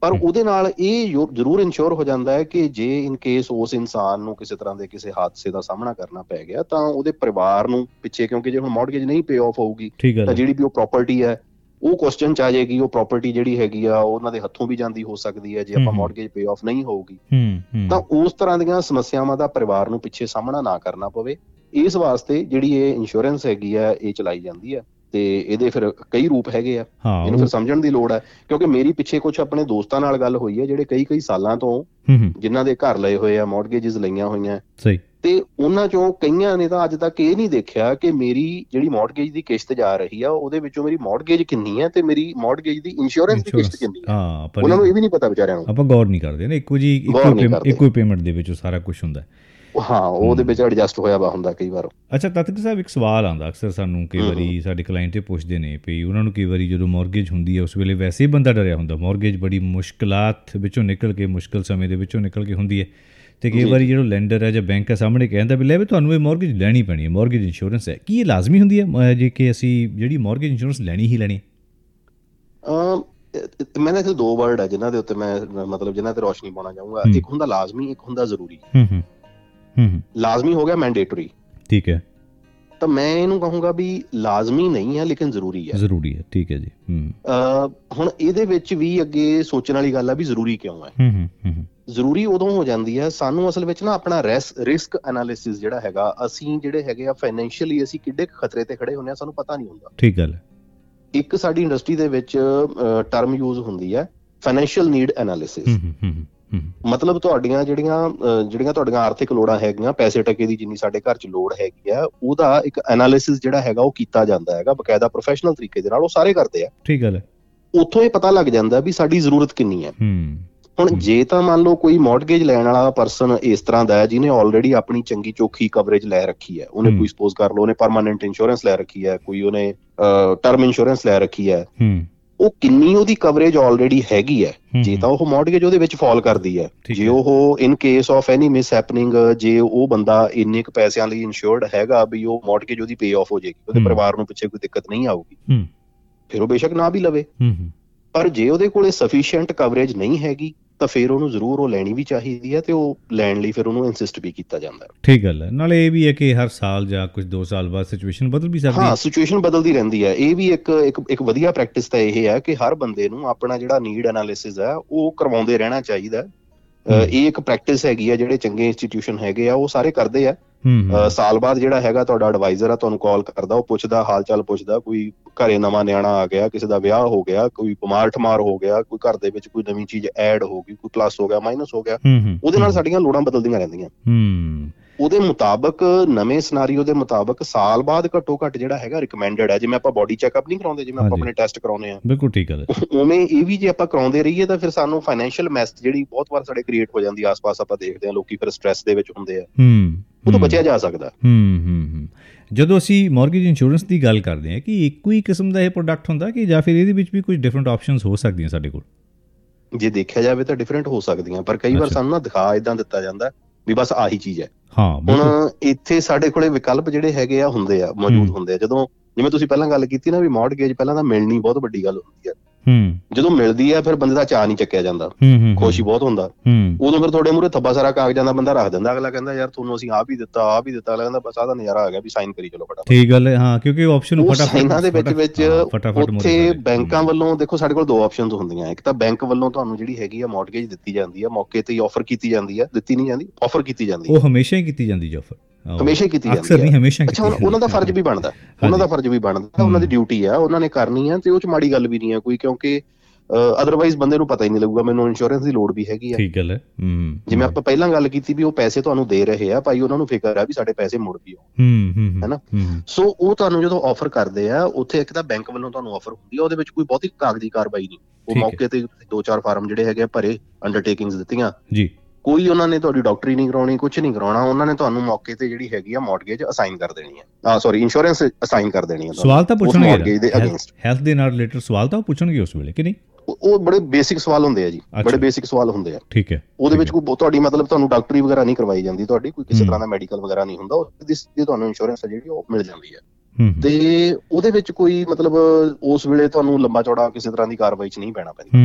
ਪਰ ਉਹਦੇ ਨਾਲ ਇਹ ਜ਼ਰੂਰ ਇਨਸ਼ੋਰ ਹੋ ਜਾਂਦਾ ਹੈ ਕਿ ਜੇ ਇਨ ਕੇਸ ਉਸ ਇਨਸਾਨ ਨੂੰ ਕਿਸੇ ਤਰ੍ਹਾਂ ਦੇ ਕਿਸੇ ਹਾਦਸੇ ਦਾ ਸਾਹਮਣਾ ਕਰਨਾ ਪੈ ਗਿਆ ਤਾਂ ਉਹਦੇ ਪਰਿਵਾਰ ਨੂੰ ਪਿੱਛੇ ਕਿਉਂਕਿ ਜੇ ਹੁਣ ਮਾਰਗੇਜ ਨਹੀਂ ਪੇ ਆਫ ਹੋਊਗੀ ਤਾਂ ਜਿਹੜੀ ਵੀ ਉਹ ਪ੍ਰਾਪਰਟੀ ਹੈ ਉਹ ਕੁਐਸਚਨ ਚ ਆ ਜਾਏਗੀ ਉਹ ਪ੍ਰਾਪਰਟੀ ਜਿਹੜੀ ਹੈਗੀ ਆ ਉਹਨਾਂ ਦੇ ਹੱਥੋਂ ਵੀ ਜਾਂਦੀ ਹੋ ਸਕਦੀ ਹੈ ਜੇ ਆਪਾਂ ਮਾਰਗੇਜ ਪੇ ਆਫ ਨਹੀਂ ਹੋਊਗੀ। ਤਾਂ ਉਸ ਤਰ੍ਹਾਂ ਦੀਆਂ ਸਮੱਸਿਆਵਾਂ ਦਾ ਪਰਿਵਾਰ ਨੂੰ ਪਿੱਛੇ ਸਾਹਮਣਾ ਨਾ ਕਰਨਾ ਪਵੇ। ਇਸ ਵਾਸਤੇ ਜਿਹੜੀ ਇਹ ਇੰਸ਼ੋਰੈਂਸ ਹੈਗੀ ਆ ਇਹ ਚਲਾਈ ਜਾਂਦੀ ਆ। ਤੇ ਇਹਦੇ ਫਿਰ ਕਈ ਰੂਪ ਹੈਗੇ ਆ। ਇਹਨੂੰ ਫਿਰ ਸਮਝਣ ਦੀ ਲੋੜ ਹੈ ਕਿਉਂਕਿ ਮੇਰੀ ਪਿੱਛੇ ਕੁਝ ਆਪਣੇ ਦੋਸਤਾਂ ਨਾਲ ਗੱਲ ਹੋਈ ਹੈ ਜਿਹੜੇ ਕਈ ਕਈ ਸਾਲਾਂ ਤੋਂ ਜਿਨ੍ਹਾਂ ਦੇ ਘਰ ਲਏ ਹੋਏ ਆ ਮਾਰਗੇਜਸ ਲਈਆਂ ਹੋਈਆਂ। ਸਹੀ। ਤੇ ਉਹਨਾਂ ਚੋਂ ਕਈਆਂ ਨੇ ਤਾਂ ਅੱਜ ਤੱਕ ਇਹ ਨਹੀਂ ਦੇਖਿਆ ਕਿ ਮੇਰੀ ਜਿਹੜੀ ਮਾਰਗੇਜ ਦੀ ਕਿਸ਼ਤ ਜਾ ਰਹੀ ਆ ਉਹਦੇ ਵਿੱਚੋਂ ਮੇਰੀ ਮਾਰਗੇਜ ਕਿੰਨੀ ਹੈ ਤੇ ਮੇਰੀ ਮਾਰਗੇਜ ਦੀ ਇੰਸ਼ੋਰੈਂਸ ਦੀ ਕਿਸ਼ਤ ਕਿੰਨੀ ਹੈ ਹਾਂ ਉਹਨਾਂ ਨੂੰ ਇਹ ਵੀ ਨਹੀਂ ਪਤਾ ਵਿਚਾਰਿਆਂ ਨੂੰ। ਆਪਾਂ ਗੌਰ ਨਹੀਂ ਕਰਦੇ ਨਾ ਇੱਕੋ ਜੀ ਇੱਕੋ ਪੇਮੈਂਟ ਦੇ ਵਿੱਚ ਸਾਰਾ ਕੁਝ ਹੁੰਦਾ। ਹਾਂ ਉਹਦੇ ਵਿੱਚ ਐਡਜਸਟ ਹੋਇਆ ਵਾ ਹੁੰਦਾ ਕਈ ਵਾਰ। ਅੱਛਾ ਤਤਕ ਸਾਹਿਬ ਇੱਕ ਸਵਾਲ ਆਂਦਾ ਅਕਸਰ ਸਾਨੂੰ ਕਈ ਵਾਰੀ ਸਾਡੇ ਕਲਾਇੰਟ ਇਹ ਪੁੱਛਦੇ ਨੇ ਵੀ ਉਹਨਾਂ ਨੂੰ ਕਈ ਵਾਰੀ ਜਦੋਂ ਮਾਰਗੇਜ ਹੁੰਦੀ ਹੈ ਉਸ ਵੇਲੇ ਵੈਸੇ ਹੀ ਬੰਦਾ ਡਰਿਆ ਹੁੰਦਾ। ਮਾਰਗੇਜ ਬੜੀ ਮੁਸ਼ਕਲਾਤ ਵਿੱਚੋਂ ਨਿਕਲ ਕੇ ਮੁਸ਼ਕਲ ਸਮੇਂ ਦੇ ਵਿੱਚੋਂ ਨਿਕਲ ਕੇ ਹੁੰਦੀ ਹੈ। ਤੇ ਕਈ ਵਾਰੀ ਜਿਹੜਾ ਲੈਂਡਰ ਹੈ ਜਾਂ ਬੈਂਕ ਹੈ ਸਾਹਮਣੇ ਕਹਿੰਦਾ ਵੀ ਲੈ ਵੀ ਤੁਹਾਨੂੰ ਇਹ ਮਾਰਗੇਜ ਲੈਣੀ ਪੈਣੀ ਹੈ ਮਾਰਗੇਜ ਇੰਸ਼ੋਰੈਂਸ ਹੈ। ਕੀ ਇਹ ਲਾਜ਼ਮੀ ਹੁੰਦੀ ਹੈ? ਜੇ ਕਿ ਅਸੀਂ ਜਿਹੜੀ ਮਾਰਗੇਜ ਇੰਸ਼ੋਰੈਂਸ ਲੈਣੀ ਹੀ ਲੈਣੀ ਅ ਮੈਂ ਨਾ ਦੋ ਵਰਡ ਹੈ ਜਿਨ੍ਹਾਂ ਦੇ ਉੱਤੇ ਮੈਂ ਮਤਲਬ ਜਿਨ੍ਹਾਂ ਤੇ ਰੋਸ਼ਨੀ ਪਾਉਣਾ ਚਾਹੂੰਗਾ। ਇੱਕ ਹੁੰਦਾ ਲਾਜ਼ਮੀ ਇੱਕ ਹੁੰਦਾ ਜ਼ਰੂਰੀ। ਲਾਜ਼ਮੀ ਹੋ ਗਿਆ ਮੈਂਡੇਟਰੀ ਠੀਕ ਹੈ। ਤਾਂ ਮੈਂ ਇਹਨੂੰ ਕਹੂੰਗਾ ਵੀ ਲਾਜ਼ਮੀ ਨਹੀਂ ਹੈ ਲੇਕਿਨ ਜ਼ਰੂਰੀ ਹੈ। ਜ਼ਰੂਰੀ ਹੈ ਠੀਕ ਹੈ ਜੀ। ਹੂੰ ਹੁਣ ਇਹਦੇ ਵਿੱਚ ਵੀ ਅੱਗੇ ਸੋਚਣ ਵਾਲੀ ਗੱਲ ਆ ਵੀ ਜ਼ਰੂਰੀ ਕਿਉਂ ਹੈ। ਹੂੰ ਹੂੰ ਜ਼ਰੂਰੀ ਉਦੋਂ ਹੋ ਜਾਂਦੀ ਹੈ ਸਾਨੂੰ ਅਸਲ ਵਿੱਚ ਨਾ ਆਪਣਾ ਰਿਸਕ ਐਨਾਲਿਸਿਸ ਜਿਹੜਾ ਹੈਗਾ ਅਸੀਂ ਜਿਹੜੇ ਹੈਗੇ ਆ ਫਾਈਨੈਂਸ਼ੀਅਲੀ ਅਸੀਂ ਕਿੱਡੇ ਖਤਰੇ ਤੇ ਖੜੇ ਹੁੰਨੇ ਆ ਸਾਨੂੰ ਪਤਾ ਨਹੀਂ ਹੁੰਦਾ। ਠੀਕ ਗੱਲ ਹੈ। ਇੱਕ ਸਾਡੀ ਇੰਡਸਟਰੀ ਦੇ ਵਿੱਚ ਟਰਮ ਯੂਜ਼ ਹੁੰਦੀ ਹੈ ਫਾਈਨੈਂਸ਼ੀਅਲ ਨੀਡ ਐਨਾਲਿਸਿਸ ਮਤਲਬ ਤੁਹਾਡੀਆਂ ਜਿਹੜੀਆਂ ਜਿਹੜੀਆਂ ਤੁਹਾਡੀਆਂ ਆਰਥਿਕ ਲੋੜਾਂ ਹੈਗੀਆਂ ਪੈਸੇ ਟਕੇ ਦੀ ਜਿੰਨੀ ਸਾਡੇ ਘਰ 'ਚ ਲੋੜ ਹੈਗੀ ਆ ਉਹਦਾ ਇੱਕ ਐਨਾਲਿਸਿਸ ਜਿਹੜਾ ਹੈਗਾ ਉਹ ਕੀਤਾ ਜਾਂਦਾ ਹੈਗਾ ਬਕਾਇਦਾ ਪ੍ਰੋਫੈਸ਼ਨਲ ਤਰੀਕੇ ਦੇ ਨਾਲ ਉਹ ਸਾਰੇ ਕਰਦੇ ਆ। ਠੀਕ ਗੱਲ ਹੈ। ਉੱਥੋਂ ਇਹ ਪਤਾ ਲੱਗ ਜਾਂਦਾ ਵੀ ਸਾਡੀ ਜ਼ਰੂਰਤ ਕਿੰਨੀ ਹੈ। ਹੁਣ ਜੇ ਤਾਂ ਮੰਨ ਲਓ ਕੋਈ ਮਾਰਗੇਜ ਲੈਣ ਵਾਲਾ ਪਰਸਨ ਇਸ ਤਰ੍ਹਾਂ ਦਾ ਹੈ ਜਿਹਨੇ ਆਲਰੇਡੀ ਆਪਣੀ ਚੰਗੀ ਚੋਖੀ ਕਵਰੇਜ ਲੈ ਰੱਖੀ ਹੈ ਉਹਨੇ ਕੋਈ ਸਪੋਜ਼ ਕਰ ਲਓ ਉਹਨੇ ਪਰਮਾਨੈਂਟ ਇੰਸ਼ੋਰੈਂਸ ਲੈ ਰੱਖੀ ਹੈ ਕੋਈ ਉਹਨੇ ਟਰਮ ਇੰਸ਼ੋਰੈਂਸ ਲੈ ਰੱਖੀ ਹੂੰ। ਉਹ ਕਿੰਨੀ ਉਹਦੀ ਕਵਰੇਜ ਆਲਰੇਡੀ ਹੈਗੀ ਹੈ। ਜੇ ਤਾਂ ਉਹ ਮਾਰਗੇਜ ਉਹਦੇ ਵਿੱਚ ਫਾਲ ਕਰਦੀ ਹੈ। ਜੇ ਉਹ in case of any mis happening ਜੇ ਉਹ ਬੰਦਾ ਇੰਨੇ ਕੁ ਪੈਸਿਆਂ ਲਈ ਇਨਸ਼ੋਰਡ ਹੈਗਾ ਵੀ ਉਹ ਮਾਰਗੇਜ ਉਹਦੀ ਪੇ ਆਫ ਹੋ ਜਾਏਗੀ ਉਹਦੇ ਪਰਿਵਾਰ ਨੂੰ ਪਿੱਛੇ ਕੋਈ ਦਿੱਕਤ ਨਹੀਂ ਆਊਗੀ। ਫਿਰ ਉਹ ਬੇਸ਼ੱਕ ਨਾ ਵੀ ਲਵੇ। ਪਰ ਜੇ ਉਹਦੇ ਕੋਲੇ ਸਫੀਸ਼ੀਐਂਟ ਕਵਰੇਜ ਨਹੀਂ ਹੈਗੀ ਤਾਂ ਫਿਰ ਉਹਨੂੰ ਜ਼ਰੂਰ ਉਹ ਲੈਣੀ ਵੀ ਚਾਹੀਦੀ ਹੈ ਤੇ ਉਹ ਲੈਣ ਲਈ ਫਿਰ ਉਹਨੂੰ ਇਨਸਿਸਟ ਵੀ ਕੀਤਾ ਜਾਂਦਾ ਹੈ। ਠੀਕ ਗੱਲ ਹੈ। ਨਾਲੇ ਇਹ ਵੀ ਹੈ ਕਿ ਹਰ ਸਾਲ ਜਾਂ ਕੁਝ 2 ਸਾਲ ਬਾਅਦ ਸਿਚੁਏਸ਼ਨ ਬਦਲ ਵੀ ਸਕਦੀ ਹੈ ਹਾਂ। ਸਿਚੁਏਸ਼ਨ ਬਦਲਦੀ ਰਹਿੰਦੀ ਹੈ। ਇਹ ਵੀ ਇੱਕ ਇੱਕ ਇੱਕ ਵਧੀਆ ਪ੍ਰੈਕਟਿਸ ਤਾਂ ਇਹ ਹੈ ਕਿ ਹਰ ਬੰਦੇ ਨੂੰ ਆਪਣਾ ਜਿਹੜਾ ਨੀਡ ਐਨਾਲਿਸਿਸ ਹੈ ਉਹ ਕਰਵਾਉਂਦੇ ਰਹਿਣਾ ਚਾਹੀਦਾ ਇਹ ਇੱਕ ਪ੍ਰੈਕਟਿਸ ਹੈਗੀ ਆ ਜਿਹੜੇ ਚੰਗੇ ਇੰਸਟੀਟਿਊਸ਼ਨ ਹੈਗੇ ਆ ਉਹ ਸਾਰੇ ਕਰਦੇ ਆ। ਸਾਲ ਬਾਅਦ ਜਿਹੜਾ ਹੈਗਾ ਤੁਹਾਡਾ ਐਡਵਾਈਜ਼ਰ ਆ ਤੁਹਾਨੂੰ ਕਾਲ ਕਰਦਾ ਉਹ ਪੁੱਛਦਾ ਹਾਲ ਚਾਲ ਪੁੱਛਦਾ ਕੋਈ ਘਰੇ ਨਵਾਂ ਨਿਆਣਾ ਆ ਗਿਆ ਕਿਸੇ ਦਾ ਵਿਆਹ ਹੋ ਗਿਆ ਕੋਈ ਬਿਮਾਰ ਠਮਾਰ ਹੋ ਗਿਆ ਕੋਈ ਘਰ ਦੇ ਵਿੱਚ ਕੋਈ ਨਵੀਂ ਚੀਜ਼ ਐਡ ਹੋ ਗਈ ਕੋਈ ਪਲੱਸ ਹੋ ਗਿਆ ਮਾਈਨਸ ਹੋ ਗਿਆ। ਉਹਦੇ ਨਾਲ ਸਾਡੀਆਂ ਲੋੜਾਂ ਬਦਲਦੀਆਂ ਰਹਿੰਦੀਆਂ। ਉਹਦੇ ਮੁਤਾਬਕ ਨਵੇਂ ਸਿਨਾਰੀਓ ਦੇ ਮੁਤਾਬਕ ਸਾਲ ਬਾਅਦ ਘੱਟੋ ਘੱਟ ਜਿਹੜਾ ਹੈਗਾ ਰਿਕਮੈਂਡਡ ਹੈ। ਜਿਵੇਂ ਆਪਾਂ ਬਾਡੀ ਚੈੱਕਅਪ ਨਹੀਂ ਕਰਾਉਂਦੇ ਜਿਵੇਂ ਆਪਾਂ ਆਪਣੇ ਟੈਸਟ ਕਰਾਉਂਦੇ ਆ ਬਿਲਕੁਲ ਠੀਕ ਹੈ। ਉਵੇਂ ਇਹ ਵੀ ਜੇ ਆਪਾਂ ਕਰਾਉਂਦੇ ਰਹੀਏ ਤਾਂ ਫਿਰ ਸਾਨੂੰ ਫਾਈਨੈਂਸ਼ੀਅਲ ਮੈਸ ਜਿਹੜੀ ਬਹੁਤ ਵਾਰ ਸਾਡੇ ਕ੍ਰੀਏਟ ਹੋ ਜਾਂਦੀ ਆਸ-ਪਾਸ ਆਪਾਂ ਦੇਖਦੇ ਆ ਲੋਕੀ ਫਿਰ ਸਟ੍ਰੈਸ ਦੇ ਵਿੱਚ ਹੁੰਦੇ ਆ। ਹੂੰ ਉਹ ਤੋਂ ਬਚਿਆ ਜਾ ਸਕਦਾ। ਹੂੰ ਹੂੰ ਜਦੋਂ ਅਸੀਂ ਮਾਰਗੇਜ ਇੰਸ਼ੋਰੈਂਸ ਦੀ ਗੱਲ ਕਰਦੇ ਆ ਕਿ ਇੱਕੋ ਹੀ ਕਿਸਮ ਦਾ ਇਹ ਪ੍ਰੋਡਕਟ ਹੁੰਦਾ ਕਿ ਜਾਂ ਫਿਰ ਇਹਦੇ ਵਿੱਚ ਵੀ ਕੁਝ ਡਿਫਰੈਂਟ ਆਪਸ਼ਨਸ ਹੋ ਸਕਦੀਆਂ ਸਾਡੇ ਕੋਲ? ਜੇ ਦੇਖਿਆ ਜਾਵੇ ਤਾਂ ਡਿਫਰੈਂਟ ਹੋ ਸਕਦੀਆਂ ਪਰ ਕਈ ਵਾਰ ਸਾਨੂੰ ਨਾ ਦਿਖਾ ਇਦਾਂ ਦਿੱਤਾ ਜਾਂਦਾ। ਵੀ ਬਸ ਆਹੀ ਚੀਜ਼ ਹੈ। ਹਾਂ ਹੁਣ ਇੱਥੇ ਸਾਡੇ ਕੋਲੇ ਵਿਕਲਪ ਜਿਹੜੇ ਹੈਗੇ ਆ ਹੁੰਦੇ ਆ ਮੌਜੂਦ ਹੁੰਦੇ ਆ। ਜਦੋਂ ਜਿਵੇਂ ਤੁਸੀਂ ਪਹਿਲਾਂ ਗੱਲ ਕੀਤੀ ਨਾ ਵੀ ਮਾਰਗੇਜ ਪਹਿਲਾਂ ਤਾਂ ਮਿਲਣੀ ਬਹੁਤ ਵੱਡੀ ਗੱਲ ਹੁੰਦੀ ਆ। ਹੂੰ। ਜਦੋਂ ਮਿਲਦੀ ਆ ਫਿਰ ਬੰਦੇ ਦਾ ਚਾਹ ਨਹੀਂ ਚੱਕਿਆ ਜਾਂਦਾ। ਖੁਸ਼ੀ ਬਹੁਤ ਹੁੰਦਾ। ਉਦੋਂ ਫਿਰ ਤੁਹਾਡੇ ਮੂਰੇ ਥੱਬਾ ਸਾਰਾ ਕਾਗਜ਼ਾਂ ਦਾ ਬੰਦਾ ਰੱਖ ਦਿੰਦਾ। ਅਗਲਾ ਕਹਿੰਦਾ ਯਾਰ ਤੁਹਾਨੂੰ ਅਸੀਂ ਆਪ ਹੀ ਦਿੱਤਾ ਆਪ ਹੀ ਦਿੱਤਾ। ਅਗਲਾ ਕਹਿੰਦਾ ਬਸ ਆਦਾ ਨਜ਼ਾਰਾ ਆ ਗਿਆ ਵੀ ਸਾਈਨ ਕਰੀ ਚਲੋ ਫਟਾਫਟ। ਠੀਕ ਗੱਲ ਹੈ। ਹਾਂ ਕਿਉਂਕਿ ਆਪਸ਼ਨ ਫਟਾਫਟ ਸਾਈਨਾਂ ਦੇ ਵਿੱਚ ਵਿੱਚ ਉੱਥੇ ਬੈਂਕਾਂ ਵੱਲੋਂ ਦੇਖੋ ਸਾਡੇ ਕੋਲ ਦੋ ਆਪਸ਼ਨਸ ਹੁੰਦੀਆਂ। ਇੱਕ ਤਾਂ ਬੈਂਕ ਵੱਲੋਂ ਤੁਹਾਨੂੰ ਜਿਹੜੀ ਹੈਗੀ ਆ ਮਾਰਗੇਜ ਦਿੱਤੀ ਜਾਂਦੀ ਆ। ਮੌਕੇ ਤੇ ਹੀ ਆਫਰ ਕੀਤੀ ਜਾਂਦੀ ਆ। ਦਿੱਤੀ ਨਹੀਂ ਜਾਂਦੀ ਆਫਰ ਕੀਤੀ ਜਾਂਦੀ ਉਹ ਹਮੇਸ਼ਾ ਹੀ ਕੀਤੀ ਜਾਂਦੀ ਆਫਰ ਹਮੇਸ਼ਾ ਕੀਤੀ ਜਾਂਦੀ ਹੈ ਅਕਸਰ ਨਹੀਂ ਹਮੇਸ਼ਾ ਅੱਛਾ ਉਹਨਾਂ ਦਾ ਫਰਜ਼ ਵੀ ਬਣਦਾ। ਉਹਨਾਂ ਦਾ ਫਰਜ਼ ਵੀ ਬਣਦਾ ਉਹਨਾਂ ਦੀ ਡਿਊਟੀ ਆ ਉਹਨਾਂ ਨੇ ਕਰਨੀ ਆ ਤੇ ਉਹ ਚ ਮਾੜੀ ਗੱਲ ਵੀ ਨਹੀਂ ਆ ਕੋਈ ਕਿਉਂਕਿ ਅਦਰਵਾਈਜ਼ ਬੰਦੇ ਨੂੰ ਪਤਾ ਹੀ ਨਹੀਂ ਲੱਗੂਗਾ ਮੈਨੂੰ ਇੰਸ਼ੋਰੈਂਸ ਦੀ ਲੋੜ ਵੀ ਹੈਗੀ ਆ। ਠੀਕ ਗੱਲ ਹੈ। ਹੂੰ ਜਿਵੇਂ ਆਪਾਂ ਪਹਿਲਾਂ ਗੱਲ ਕੀਤੀ ਵੀ ਉਹ ਪੈਸੇ ਤੁਹਾਨੂੰ ਦੇ ਰਹੇ ਆ ਭਾਈ ਉਹਨਾਂ ਨੂੰ ਫਿਕਰ ਆ ਵੀ ਸਾਡੇ ਪੈਸੇ ਮੁੜ ਵੀ ਆਉਣ। ਹੂੰ ਹੂੰ ਹੈਨਾ? ਸੋ ਉਹ ਤੁਹਾਨੂੰ ਜਦੋਂ ਆਫਰ ਕਰਦੇ ਆ ਉੱਥੇ ਇੱਕ ਤਾਂ ਬੈਂਕ ਵੱਲੋਂ ਤੁਹਾਨੂੰ ਆਫਰ ਹੁੰਦੀ ਆ ਉਹਦੇ ਵਿੱਚ ਕੋਈ ਬਹੁਤੀ ਕਾਗਜ਼ੀ ਕਾਰਵਾਈ ਨਹੀਂ। ਉਹ ਮੌਕੇ ਤੇ ਦੋ ਚਾਰ ਫਾਰਮ ਜਿਹੜੇ ਹੈਗੇ ਭਰੇ ਅੰਡਰਟੇਕਿੰਗਸ ਦਿੱਤੀਆਂ। ਜੀ। ਕੋਈ ਉਹਨਾਂ ਨੇ ਤੁਹਾਡੀ ਡਾਕਟਰੀ ਨਹੀਂ ਕਰਾਉਣੀ ਕੁਝ ਨਹੀਂ ਕਰਾਉਣਾ ਉਹਨਾਂ ਨੇ ਤੁਹਾਨੂੰ ਮੌਕੇ ਤੇ ਜਿਹੜੀ ਹੈਗੀ ਆ ਮਾਰਗੇਜ ਅਸਾਈਨ ਕਰ ਦੇਣੀ ਹੈ ਆ ਸੌਰੀ ਇੰਸ਼ੋਰੈਂਸ ਅਸਾਈਨ ਕਰ ਦੇਣੀ ਹੈ ਸਵਾਲ ਤਾਂ ਪੁੱਛਣਗੇ ਹੈਲਥ ਦੇ ਨਾਲ ਰਿਲੇਟਡ ਸਵਾਲ ਤਾਂ ਪੁੱਛਣਗੇ ਉਸ ਵੇਲੇ ਕਿ ਨਹੀਂ? ਉਹ ਬੜੇ ਬੇਸਿਕ ਸਵਾਲ ਹੁੰਦੇ ਆ ਜੀ। ਬੜੇ ਬੇਸਿਕ ਸਵਾਲ ਹੁੰਦੇ ਆ। ਠੀਕ ਹੈ। ਉਹਦੇ ਵਿੱਚ ਕੋਈ ਤੁਹਾਡੀ ਮਤਲਬ ਤੁਹਾਨੂੰ ਡਾਕਟਰੀ ਵਗੈਰਾ ਨਹੀਂ ਕਰਵਾਈ ਜਾਂਦੀ ਤੁਹਾਡੀ ਕੋਈ ਕਿਸੇ ਤਰ੍ਹਾਂ ਦਾ ਮੈਡੀਕਲ ਵਗੈਰਾ ਨਹੀਂ ਹੁੰਦਾ ਉਹਦੀ ਦੀ ਤੁਹਾਨੂੰ ਇੰਸ਼ੋਰੈਂਸ ਜਿਹੜੀ ਉਹ ਮਿਲ ਜਾਂਦੀ ਹੈ ਤੇ ਉਹਦੇ ਵਿੱਚ ਕੋਈ ਮਤਲਬ ਉਸ ਵੇਲੇ ਤੁਹਾਨੂੰ ਲੰਬਾ ਚੌੜਾ ਕਿਸੇ ਤਰ੍ਹਾਂ ਦੀ ਕਾਰਵਾਈ 'ਚ ਨਹੀਂ ਪੈਣਾ ਪੈਂਦਾ।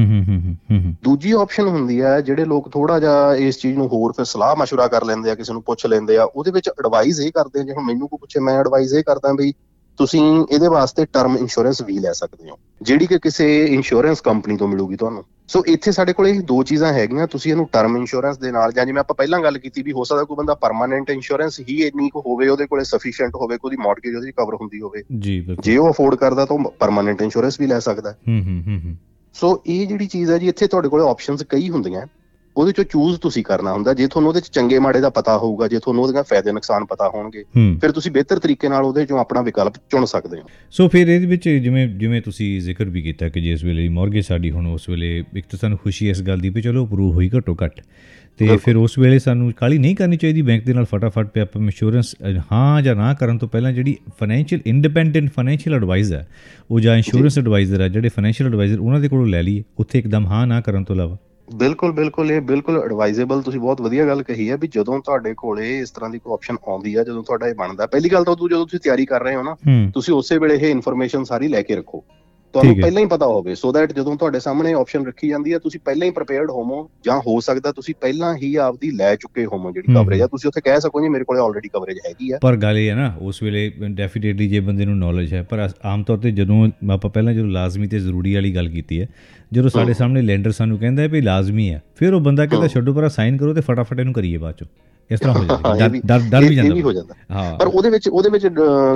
ਦੂਜੀ ਆਪਸ਼ਨ ਹੁੰਦੀ ਹੈ ਜਿਹੜੇ ਲੋਕ ਥੋੜਾ ਜਿਹਾ ਇਸ ਚੀਜ਼ ਨੂੰ ਹੋਰ ਫਿਰ ਸਲਾਹ مشورہ ਕਰ ਲੈਂਦੇ ਆ ਕਿਸੇ ਨੂੰ ਪੁੱਛ ਲੈਂਦੇ ਆ ਉਹਦੇ ਵਿੱਚ ਐਡਵਾਈਸ ਇਹ ਕਰਦੇ ਜੇ ਹੁਣ ਮੈਨੂੰ ਕੋਈ ਪੁੱਛੇ ਮੈਂ ਐਡਵਾਈਸ ਇਹ ਕਰਦਾ ਬਈ ਤੁਸੀਂ ਇਹਦੇ ਵਾਸਤੇ ਟਰਮ ਇੰਸ਼ੋਰੈਂਸ ਵੀ ਲੈ ਸਕਦੇ ਹੋ ਜਿਹੜੀ ਕਿ ਕਿਸੇ ਇੰਸ਼ੋਰੈਂਸ ਕੰਪਨੀ ਤੋਂ ਮਿਲੂਗੀ ਤੁਹਾਨੂੰ ਸੋ ਇੱਥੇ ਸਾਡੇ ਕੋਲ ਇਹ ਦੋ ਚੀਜ਼ਾਂ ਹੈਗੀਆਂ ਤੁਸੀਂ ਇਹਨੂੰ ਟਰਮ ਇੰਸ਼ੋਰੈਂਸ ਦੇ ਨਾਲ ਜਾਂ ਜਿਵੇਂ ਆਪਾਂ ਪਹਿਲਾਂ ਗੱਲ ਕੀਤੀ ਵੀ ਹੋ ਸਕਦਾ ਕੋਈ ਬੰਦਾ ਪਰਮਾਨੈਂਟ ਇੰਸ਼ੋਰੈਂਸ ਹੀ ਇੰਨੀ ਕੋ ਹੋਵੇ ਉਹਦੇ ਕੋਲੇ ਸਫੀਸ਼ੀਐਂਟ ਹੋਵੇ ਕੋਈ ਮਾਰਗੇਜ ਉਹਦੀ ਕਵਰ ਹੁੰਦੀ ਹੋਵੇ ਜੀ ਬਿਲਕੁਲ ਜੇ ਉਹ ਅਫੋਰਡ ਕਰਦਾ ਤਾਂ ਉਹ ਪਰਮਾਨੈਂਟ ਇੰਸ਼ੋਰੈਂਸ ਵੀ ਲੈ ਸਕਦਾ ਹੂੰ ਹੂੰ ਹੂੰ ਸੋ ਇਹ ਜਿਹੜੀ ਚੀਜ਼ ਹੈ ਜੀ ਇੱਥੇ ਤੁਹਾਡੇ ਕੋਲੇ ਆਪਸ਼ਨਸ ਕਈ ਹੁੰਦੀਆਂ ਉਹਦੇ ਚੋਂ ਚੂਜ਼ ਤੁਸੀਂ ਕਰਨਾ ਹੁੰਦਾ। ਜੇ ਤੁਹਾਨੂੰ ਉਹਦੇ ਚ ਚੰਗੇ ਮਾੜੇ ਦਾ ਪਤਾ ਹੋਊਗਾ ਜੇ ਤੁਹਾਨੂੰ ਉਹਦੇ ਫਾਇਦੇ ਨੁਕਸਾਨ ਪਤਾ ਹੋਣਗੇ ਫਿਰ ਤੁਸੀਂ ਬਿਹਤਰ ਤਰੀਕੇ ਨਾਲ ਉਹਦੇ ਚੋਂ ਆਪਣਾ ਵਿਕਲਪ ਚੁਣ ਸਕਦੇ ਹੋ। ਸੋ ਫਿਰ ਇਹਦੇ ਵਿੱਚ ਜਿਵੇਂ ਜਿਵੇਂ ਤੁਸੀਂ ਜ਼ਿਕਰ ਵੀ ਕੀਤਾ ਕਿ ਜਿਸ ਵੇਲੇ ਮੌਰਗੇਜ ਸਾਡੀ ਹੁਣ ਉਸ ਵੇਲੇ ਇੱਕ ਤਾਂ ਸਾਨੂੰ ਖੁਸ਼ੀ ਇਸ ਗੱਲ ਦੀ ਵੀ ਚਲੋ ਅਪਰੂਵ ਹੋਈ ਘਟੋ ਘਟ। ਤੇ ਫਿਰ ਉਸ ਵੇਲੇ ਸਾਨੂੰ ਕਾਲੀ ਨਹੀਂ ਕਰਨੀ ਚਾਹੀਦੀ ਬੈਂਕ ਦੇ ਨਾਲ ਫਟਾਫਟ ਪੇ ਆਪਾਂ ਇੰਸ਼ੋਰੈਂਸ ਹਾਂ ਜਾਂ ਨਾ ਕਰਨ ਤੋਂ ਪਹਿਲਾਂ ਜਿਹੜੀ ਫਾਈਨੈਂਸ਼ੀਅਲ ਇੰਡੀਪੈਂਡੈਂਟ ਫਾਈਨੈਂਸ਼ੀਅਲ ਐਡਵਾਈਜ਼ਰ ਉਹ ਜਾਂ ਇੰਸ਼ੋਰੈਂਸ ਐਡਵਾਈਜ਼ਰ ਹੈ ਜਿਹੜੇ ਫਾਈਨੈਂਸ਼ੀਅਲ ਐਡਵਾਈਜ਼ਰ ਉਹਨਾਂ ਦੇ ਕੋਲੋਂ ਲੈ ਲਈਏ ਉੱਥੇ ਇੱਕਦਮ ਹਾਂ ਨਾ ਕਰਨ ਤੋਂ ਇਲਾਵਾ। ਬਿਲਕੁਲ ਬਿਲਕੁਲ ਇਹ ਬਿਲਕੁਲ ਐਡਵਾਈਜ਼ੇਬਲ ਤੁਸੀਂ ਬਹੁਤ ਵਧੀਆ ਗੱਲ ਕਹੀ ਹੈ ਵੀ ਜਦੋਂ ਤੁਹਾਡੇ ਕੋਲੇ ਇਸ ਤਰ੍ਹਾਂ ਦੀ ਕੋਈ ਆਪਸ਼ਨ ਆਉਂਦੀ ਹੈ ਜਦੋਂ ਤੁਹਾਡਾ ਇਹ ਬਣਦਾ ਪਹਿਲੀ ਗੱਲ ਤਾਂ ਜਦੋਂ ਤੁਸੀਂ ਤਿਆਰੀ ਕਰ ਰਹੇ ਹੋ ਨਾ ਤੁਸੀਂ ਉਸੇ ਵੇਲੇ ਇਹ ਇਨਫੋਰਮੇਸ਼ਨ ਸਾਰੀ ਲੈ ਕੇ ਰੱਖੋ। ਤੁਹਾਨੂੰ ਪਹਿਲਾਂ ਹੀ ਪਤਾ ਹੋਵੇ ਸੋ ਦੈਟ ਜਦੋਂ ਤੁਹਾਡੇ ਸਾਹਮਣੇ ਆਪਸ਼ਨ ਰੱਖੀ ਜਾਂਦੀ ਹੈ ਤੁਸੀਂ ਪਹਿਲਾਂ ਹੀ ਪ੍ਰੀਪੇਅਰਡ ਹੋਵੋ ਜਾਂ ਹੋ ਸਕਦਾ ਤੁਸੀਂ ਪਹਿਲਾਂ ਹੀ ਆਪਦੀ ਲੈ ਚੁੱਕੇ ਹੋਵੋ ਜਿਹੜੀ ਕਵਰੇਜ ਆ ਤੁਸੀਂ ਉੱਥੇ ਕਹਿ ਸਕੋ ਜੀ ਮੇਰੇ ਕੋਲੇ ਆਲਰੇਡੀ ਕਵਰੇਜ ਹੈਗੀ ਆ। ਪਰ ਗੱਲ ਇਹ ਹੈ ਨਾ ਉਸ ਵੇਲੇ ਡੈਫੀਨੇਟਲੀ ਜੇ ਬੰਦੇ ਨੂੰ ਨੌਲੇਜ ਹੈ ਪਰ ਆਮ ਤੌਰ ਤੇ ਜਦੋਂ ਆਪਾਂ ਪਹਿਲਾਂ ਜਦੋਂ ਲਾਜ਼ਮੀ ਤੇ ਜ਼ਰੂਰੀ ਵਾਲੀ ਗੱਲ ਕੀਤੀ ਹੈ ਜਦੋਂ ਸਾਡੇ ਸਾਹਮਣੇ ਲੈਂਡਰ ਸਾਨੂੰ ਕਹਿੰਦਾ ਹੈ ਵੀ ਲਾਜ਼ਮੀ ਹੈ ਫਿਰ ਉਹ ਬੰਦਾ ਕਹਿੰਦਾ ਛੱਡੋ ਪਰ ਸਾਈਨ ਕਰੋ ਤੇ ਫਟਾਫਟ ਇਹਨੂੰ ਕਰੀਏ ਬਾਅਦ ਚੋਂ। ਇਸ ਤਰ੍ਹਾਂ ਹੋ ਜਾਂਦਾ ਡਰ ਡਰ ਵੀ ਜਾਂਦਾ ਇਹ ਵੀ ਹੋ ਜਾਂਦਾ। ਹਾਂ। ਪਰ ਉਹਦੇ ਵਿੱਚ ਉਹਦੇ ਵਿੱਚ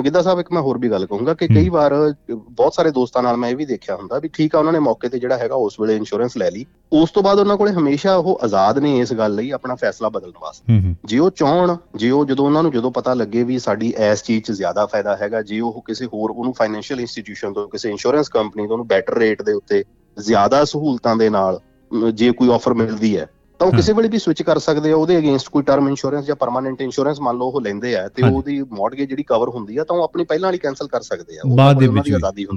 ਗਿੱਦਾ ਸਾਹਿਬ ਇੱਕ ਮੈਂ ਹੋਰ ਵੀ ਗੱਲ ਕਹੂੰਗਾ ਕਿ ਕਈ ਵਾਰ ਬਹੁਤ ਸਾਰੇ ਦੋਸਤਾਂ ਨਾਲ ਮੈਂ ਇਹ ਵੀ ਦੇਖਿਆ ਹੁੰਦਾ ਵੀ ਠੀਕ ਆ ਉਹਨਾਂ ਨੇ ਮੌਕੇ ਤੇ ਜਿਹੜਾ ਹੈਗਾ ਉਸ ਵੇਲੇ ਇੰਸ਼ੋਰੈਂਸ ਲੈ ਲਈ। ਉਸ ਤੋਂ ਬਾਅਦ ਉਹਨਾਂ ਕੋਲੇ ਹਮੇਸ਼ਾ ਉਹ ਆਜ਼ਾਦ ਨੇ ਇਸ ਗੱਲ ਲਈ ਆਪਣਾ ਫੈਸਲਾ ਬਦਲਣ ਵਾਸਤੇ। ਜੇ ਉਹ ਚਾਹਣ ਜੇ ਉਹ ਜਦੋਂ ਉਹਨਾਂ ਨੂੰ ਜਦੋਂ ਪਤਾ ਲੱਗੇ ਵੀ ਸਾਡੀ ਇਸ ਚੀਜ਼ 'ਚ ਜ਼ਿਆਦਾ ਫਾਇਦਾ ਹੈਗਾ ਜੇ ਉਹ ਕਿਸੇ ਹੋਰ ਉਹਨੂੰ ਫਾਈਨੈਂਸ਼ੀਅਲ ਇੰਸਟੀਟਿਊਸ਼ਨ ਤੋਂ ਕਿਸੇ ਇੰਸ਼ੋਰੈਂਸ ਕੰਪਨੀ ਤੋਂ ਉਹਨੂੰ ਬੈਟਰ ਰੇਟ ਦੇ ਉੱਤੇ ਜ਼ਿਆਦਾ ਸਹੂਲਤਾਂ ਦੇ ਨਾਲ ਜੇ ਕੋਈ ਆਫਰ ਮਿਲਦੀ ਹੈ ਤਾਂ ਉਹ ਕਿਸੇ ਵੇਲੇ ਵੀ ਸਵਿਚ ਕਰ ਸਕਦੇ ਆ ਉਹਦੇ ਅਗੇਂਸਟ ਕੋਈ ਟਰਮ ਇੰਸ਼ੋਰੈਂਸ ਜਾਂ ਪਰਮਾਨੈਂਟ ਇੰਸ਼ੋਰੈਂਸ ਮੰਨ ਲਓ ਉਹ ਲੈਂਦੇ ਆ ਤੇ ਉਹਦੀ ਮਾਰਗੇਜ ਜਿਹੜੀ ਕਵਰ ਹੁੰਦੀ ਆ ਤਾਂ ਉਹ ਆਪਣੀ ਪਹਿਲਾਂ ਵਾਲੀ ਕੈਨਸਲ ਕਰ ਸਕਦੇ ਆ। ਬਾਅਦ ਦੇ ਵਿੱਚ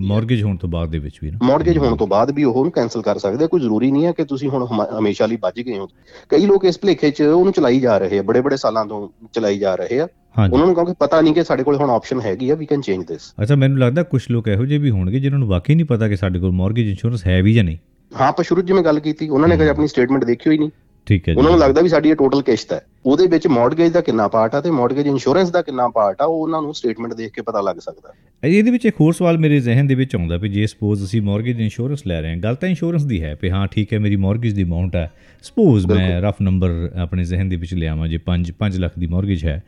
ਮਾਰਗੇਜ ਹੋਣ ਤੋਂ ਬਾਅਦ ਦੇ ਵਿੱਚ ਵੀ ਨਾ। ਮਾਰਗੇਜ ਹੋਣ ਤੋਂ ਬਾਅਦ ਵੀ ਉਹ ਉਹਨੂੰ ਕੈਨਸਲ ਕਰ ਸਕਦੇ ਆ ਕੋਈ ਜ਼ਰੂਰੀ ਨਹੀਂ ਹੈ ਕਿ ਤੁਸੀਂ ਹੁਣ ਹਮੇਸ਼ਾ ਲਈ ਬਚ ਗਏ ਹੋ। ਕਈ ਲੋਕ ਇਸ ਭਲੇਖੇ 'ਚ ਉਹਨੂੰ ਚਲਾਈ ਜਾ ਰਹੇ ਆ ਬੜੇ ਬੜੇ ਸਾਲਾਂ ਤੋਂ ਚਲਾਈ ਜਾ ਰਹੇ ਆ। ਉਹਨਾਂ ਨੂੰ ਕਿਉਂਕਿ ਪਤਾ ਨਹੀਂ ਕਿ ਸਾਡੇ ਕੋਲ ਹੁਣ ਆਪਸ਼ਨ ਹੈਗੀ ਆ ਵੀ ਕੈਨ ਚੇਂਜ ਦਿਸ ਅੱਛਾ ਮੈਨੂੰ ਲੱਗਦਾ ਕੁਝ ਲੋਕ ਇਹੋ ਜਿਹੇ ਵੀ ਹੋਣਗੇ ਜਿਨ੍ਹਾਂ ਨੂੰ ਵਾਕਈ ਨਹੀਂ ਪਤਾ ਕਿ ਸਾਡੇ ਕੋਲ ਮਾਰਗੇਜ ਇੰਸ਼ੋਰੈਂਸ ਹੈ ਵੀ ਜਾਂ ਨਹੀਂ। ਹਾਂ ਆਪਾਂ ਸ਼ੁਰੂ ਜਿਵੇਂ ਗੱਲ ਕੀਤੀ ਉਹਨਾਂ ਨੇ ਕਦੇ ਆਪਣੀ ਸਟੇਟਮੈਂਟ ਦੇਖੀ ਹੋਈ ਨਹੀਂ? ਠੀਕ ਹੈ ਜੀ। ਉਹਨਾਂ ਨੂੰ ਲੱਗਦਾ ਵੀ ਸਾਡੀ ਇਹ ਟੋਟਲ ਕਿਸ਼ਤ ਹੈ। ਉਹਦੇ ਵਿੱਚ ਮਾਰਗੇਜ ਦਾ ਕਿੰਨਾ ਪਾਰਟ ਆ ਤੇ ਮਾਰਗੇਜ ਇੰਸ਼ੋਰੈਂਸ ਦਾ ਕਿੰਨਾ ਪਾਰਟ ਆ ਉਹ ਉਹਨਾਂ ਨੂੰ ਸਟੇਟਮੈਂਟ ਦੇਖ ਕੇ ਪਤਾ ਲੱਗ ਸਕਦਾ। ਇਹਦੇ ਵਿੱਚ ਇੱਕ ਹੋਰ ਸਵਾਲ ਮੇਰੇ ਜ਼ਿਹਨ ਦੇ ਵਿੱਚ ਆਉਂਦਾ ਵੀ ਜੇ ਸਪੋਜ਼ ਅਸੀਂ ਮਾਰਗੇਜ ਇੰਸ਼ੋਰੈਂਸ ਲੈ ਰਹੇ ਹਾਂ ਗੱਲ ਤਾਂ ਇੰਸ਼ੋਰੈਂਸ ਦੀ ਹੈ ਵੀ ਹਾਂ ਠੀਕ ਹੈ ਮੇਰੀ ਮਾਰਗੇਜ ਦੀ ਅਮਾਉਂਟ ਹੈ ਸਪੋਜ਼ ਮੈਂ ਰਫ ਨੰਬਰ ਆਪਣੇ ਜ਼ਿਹਨ ਦੇ ਵਿੱਚ ਲਿਆਵਾਂ ਜੇ 5 5 ਲੱਖ ਦੀ ਮਾਰਗੇਜ ਹੈ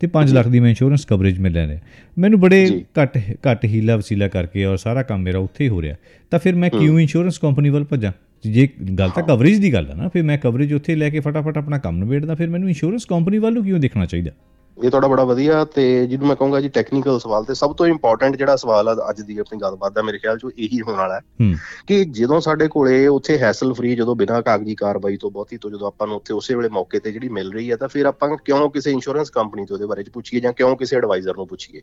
ਤੇ 5 ਲੱਖ ਦੀ ਮੈਂ ਇੰਸ਼ੋਰੈਂਸ ਕਵਰੇਜ ਮੈਂ ਲੈ ਰਿਹਾ ਮੈਨੂੰ ਬੜੇ ਘੱਟ ਘੱਟ ਹੀਲਾ ਵਸੀਲਾ ਕਰਕੇ ਔਰ ਸਾਰਾ ਕੰਮ ਮੇਰਾ ਉੱਥੇ ਹੀ ਹੋ ਰਿਹਾ। ਤਾਂ ਫਿਰ ਮੈਂ ਕਿਉਂ ਇੰਸ਼ੋਰੈਂਸ ਕੰਪਨੀ ਵੱਲ ਭੱਜਾਂ? ਜੇ ਗੱਲ ਤਾਂ ਕਵਰੇਜ ਦੀ ਗੱਲ ਹੈ ਨਾ ਫਿਰ ਮੈਂ ਕਵਰੇਜ ਉੱਥੇ ਲੈ ਕੇ ਫਟਾਫਟ ਆਪਣਾ ਕੰਮ ਨਿਬੇੜਦਾ ਫਿਰ ਮੈਨੂੰ ਇੰਸ਼ੋਰੈਂਸ ਕੰਪਨੀ ਵੱਲ ਨੂੰ ਕਿਉਂ ਦੇਖਣਾ ਚਾਹੀਦਾ? ਇਹ ਤੁਹਾਡਾ ਬੜਾ ਵਧੀਆ ਤੇ ਜਿਹਨੂੰ ਮੈਂ ਕਹੂੰਗਾ ਜੀ ਟੈਕਨੀਕਲ ਸਵਾਲ ਤੇ ਸਭ ਤੋਂ ਇੰਪੋਰਟੈਂਟ ਜਿਹੜਾ ਸਵਾਲ ਆ ਅੱਜ ਦੀ ਆਪਣੀ ਗੱਲਬਾਤ ਦਾ ਮੇਰੇ ਖਿਆਲ 'ਚ ਇਹੀ ਹੋਣ ਵਾਲਾ ਹੈ ਕਿ ਜਦੋਂ ਸਾਡੇ ਕੋਲੇ ਉੱਥੇ ਹੈਸਲ ਫ੍ਰੀ ਜਦੋਂ ਬਿਨਾਂ ਕਾਗਜ਼ੀ ਕਾਰਵਾਈ ਤੋਂ ਬਹੁਤੀ ਤੋਂ ਜਦੋਂ ਆਪਾਂ ਨੂੰ ਉੱਥੇ ਉਸੇ ਵੇਲੇ ਮੌਕੇ ਤੇ ਜਿਹੜੀ ਮਿਲ ਰਹੀ ਹੈ ਤਾਂ ਫਿਰ ਆਪਾਂ ਕਿਉਂ ਕਿਸੇ ਇੰਸ਼ੋਰੈਂਸ ਕੰਪਨੀ ਤੋਂ ਉਹਦੇ ਬਾਰੇ 'ਚ ਪੁੱਛੀਏ ਜਾਂ ਕਿਉਂ ਕਿਸੇ ਐਡਵਾਈਜ਼ਰ ਨੂੰ ਪੁੱਛੀਏ?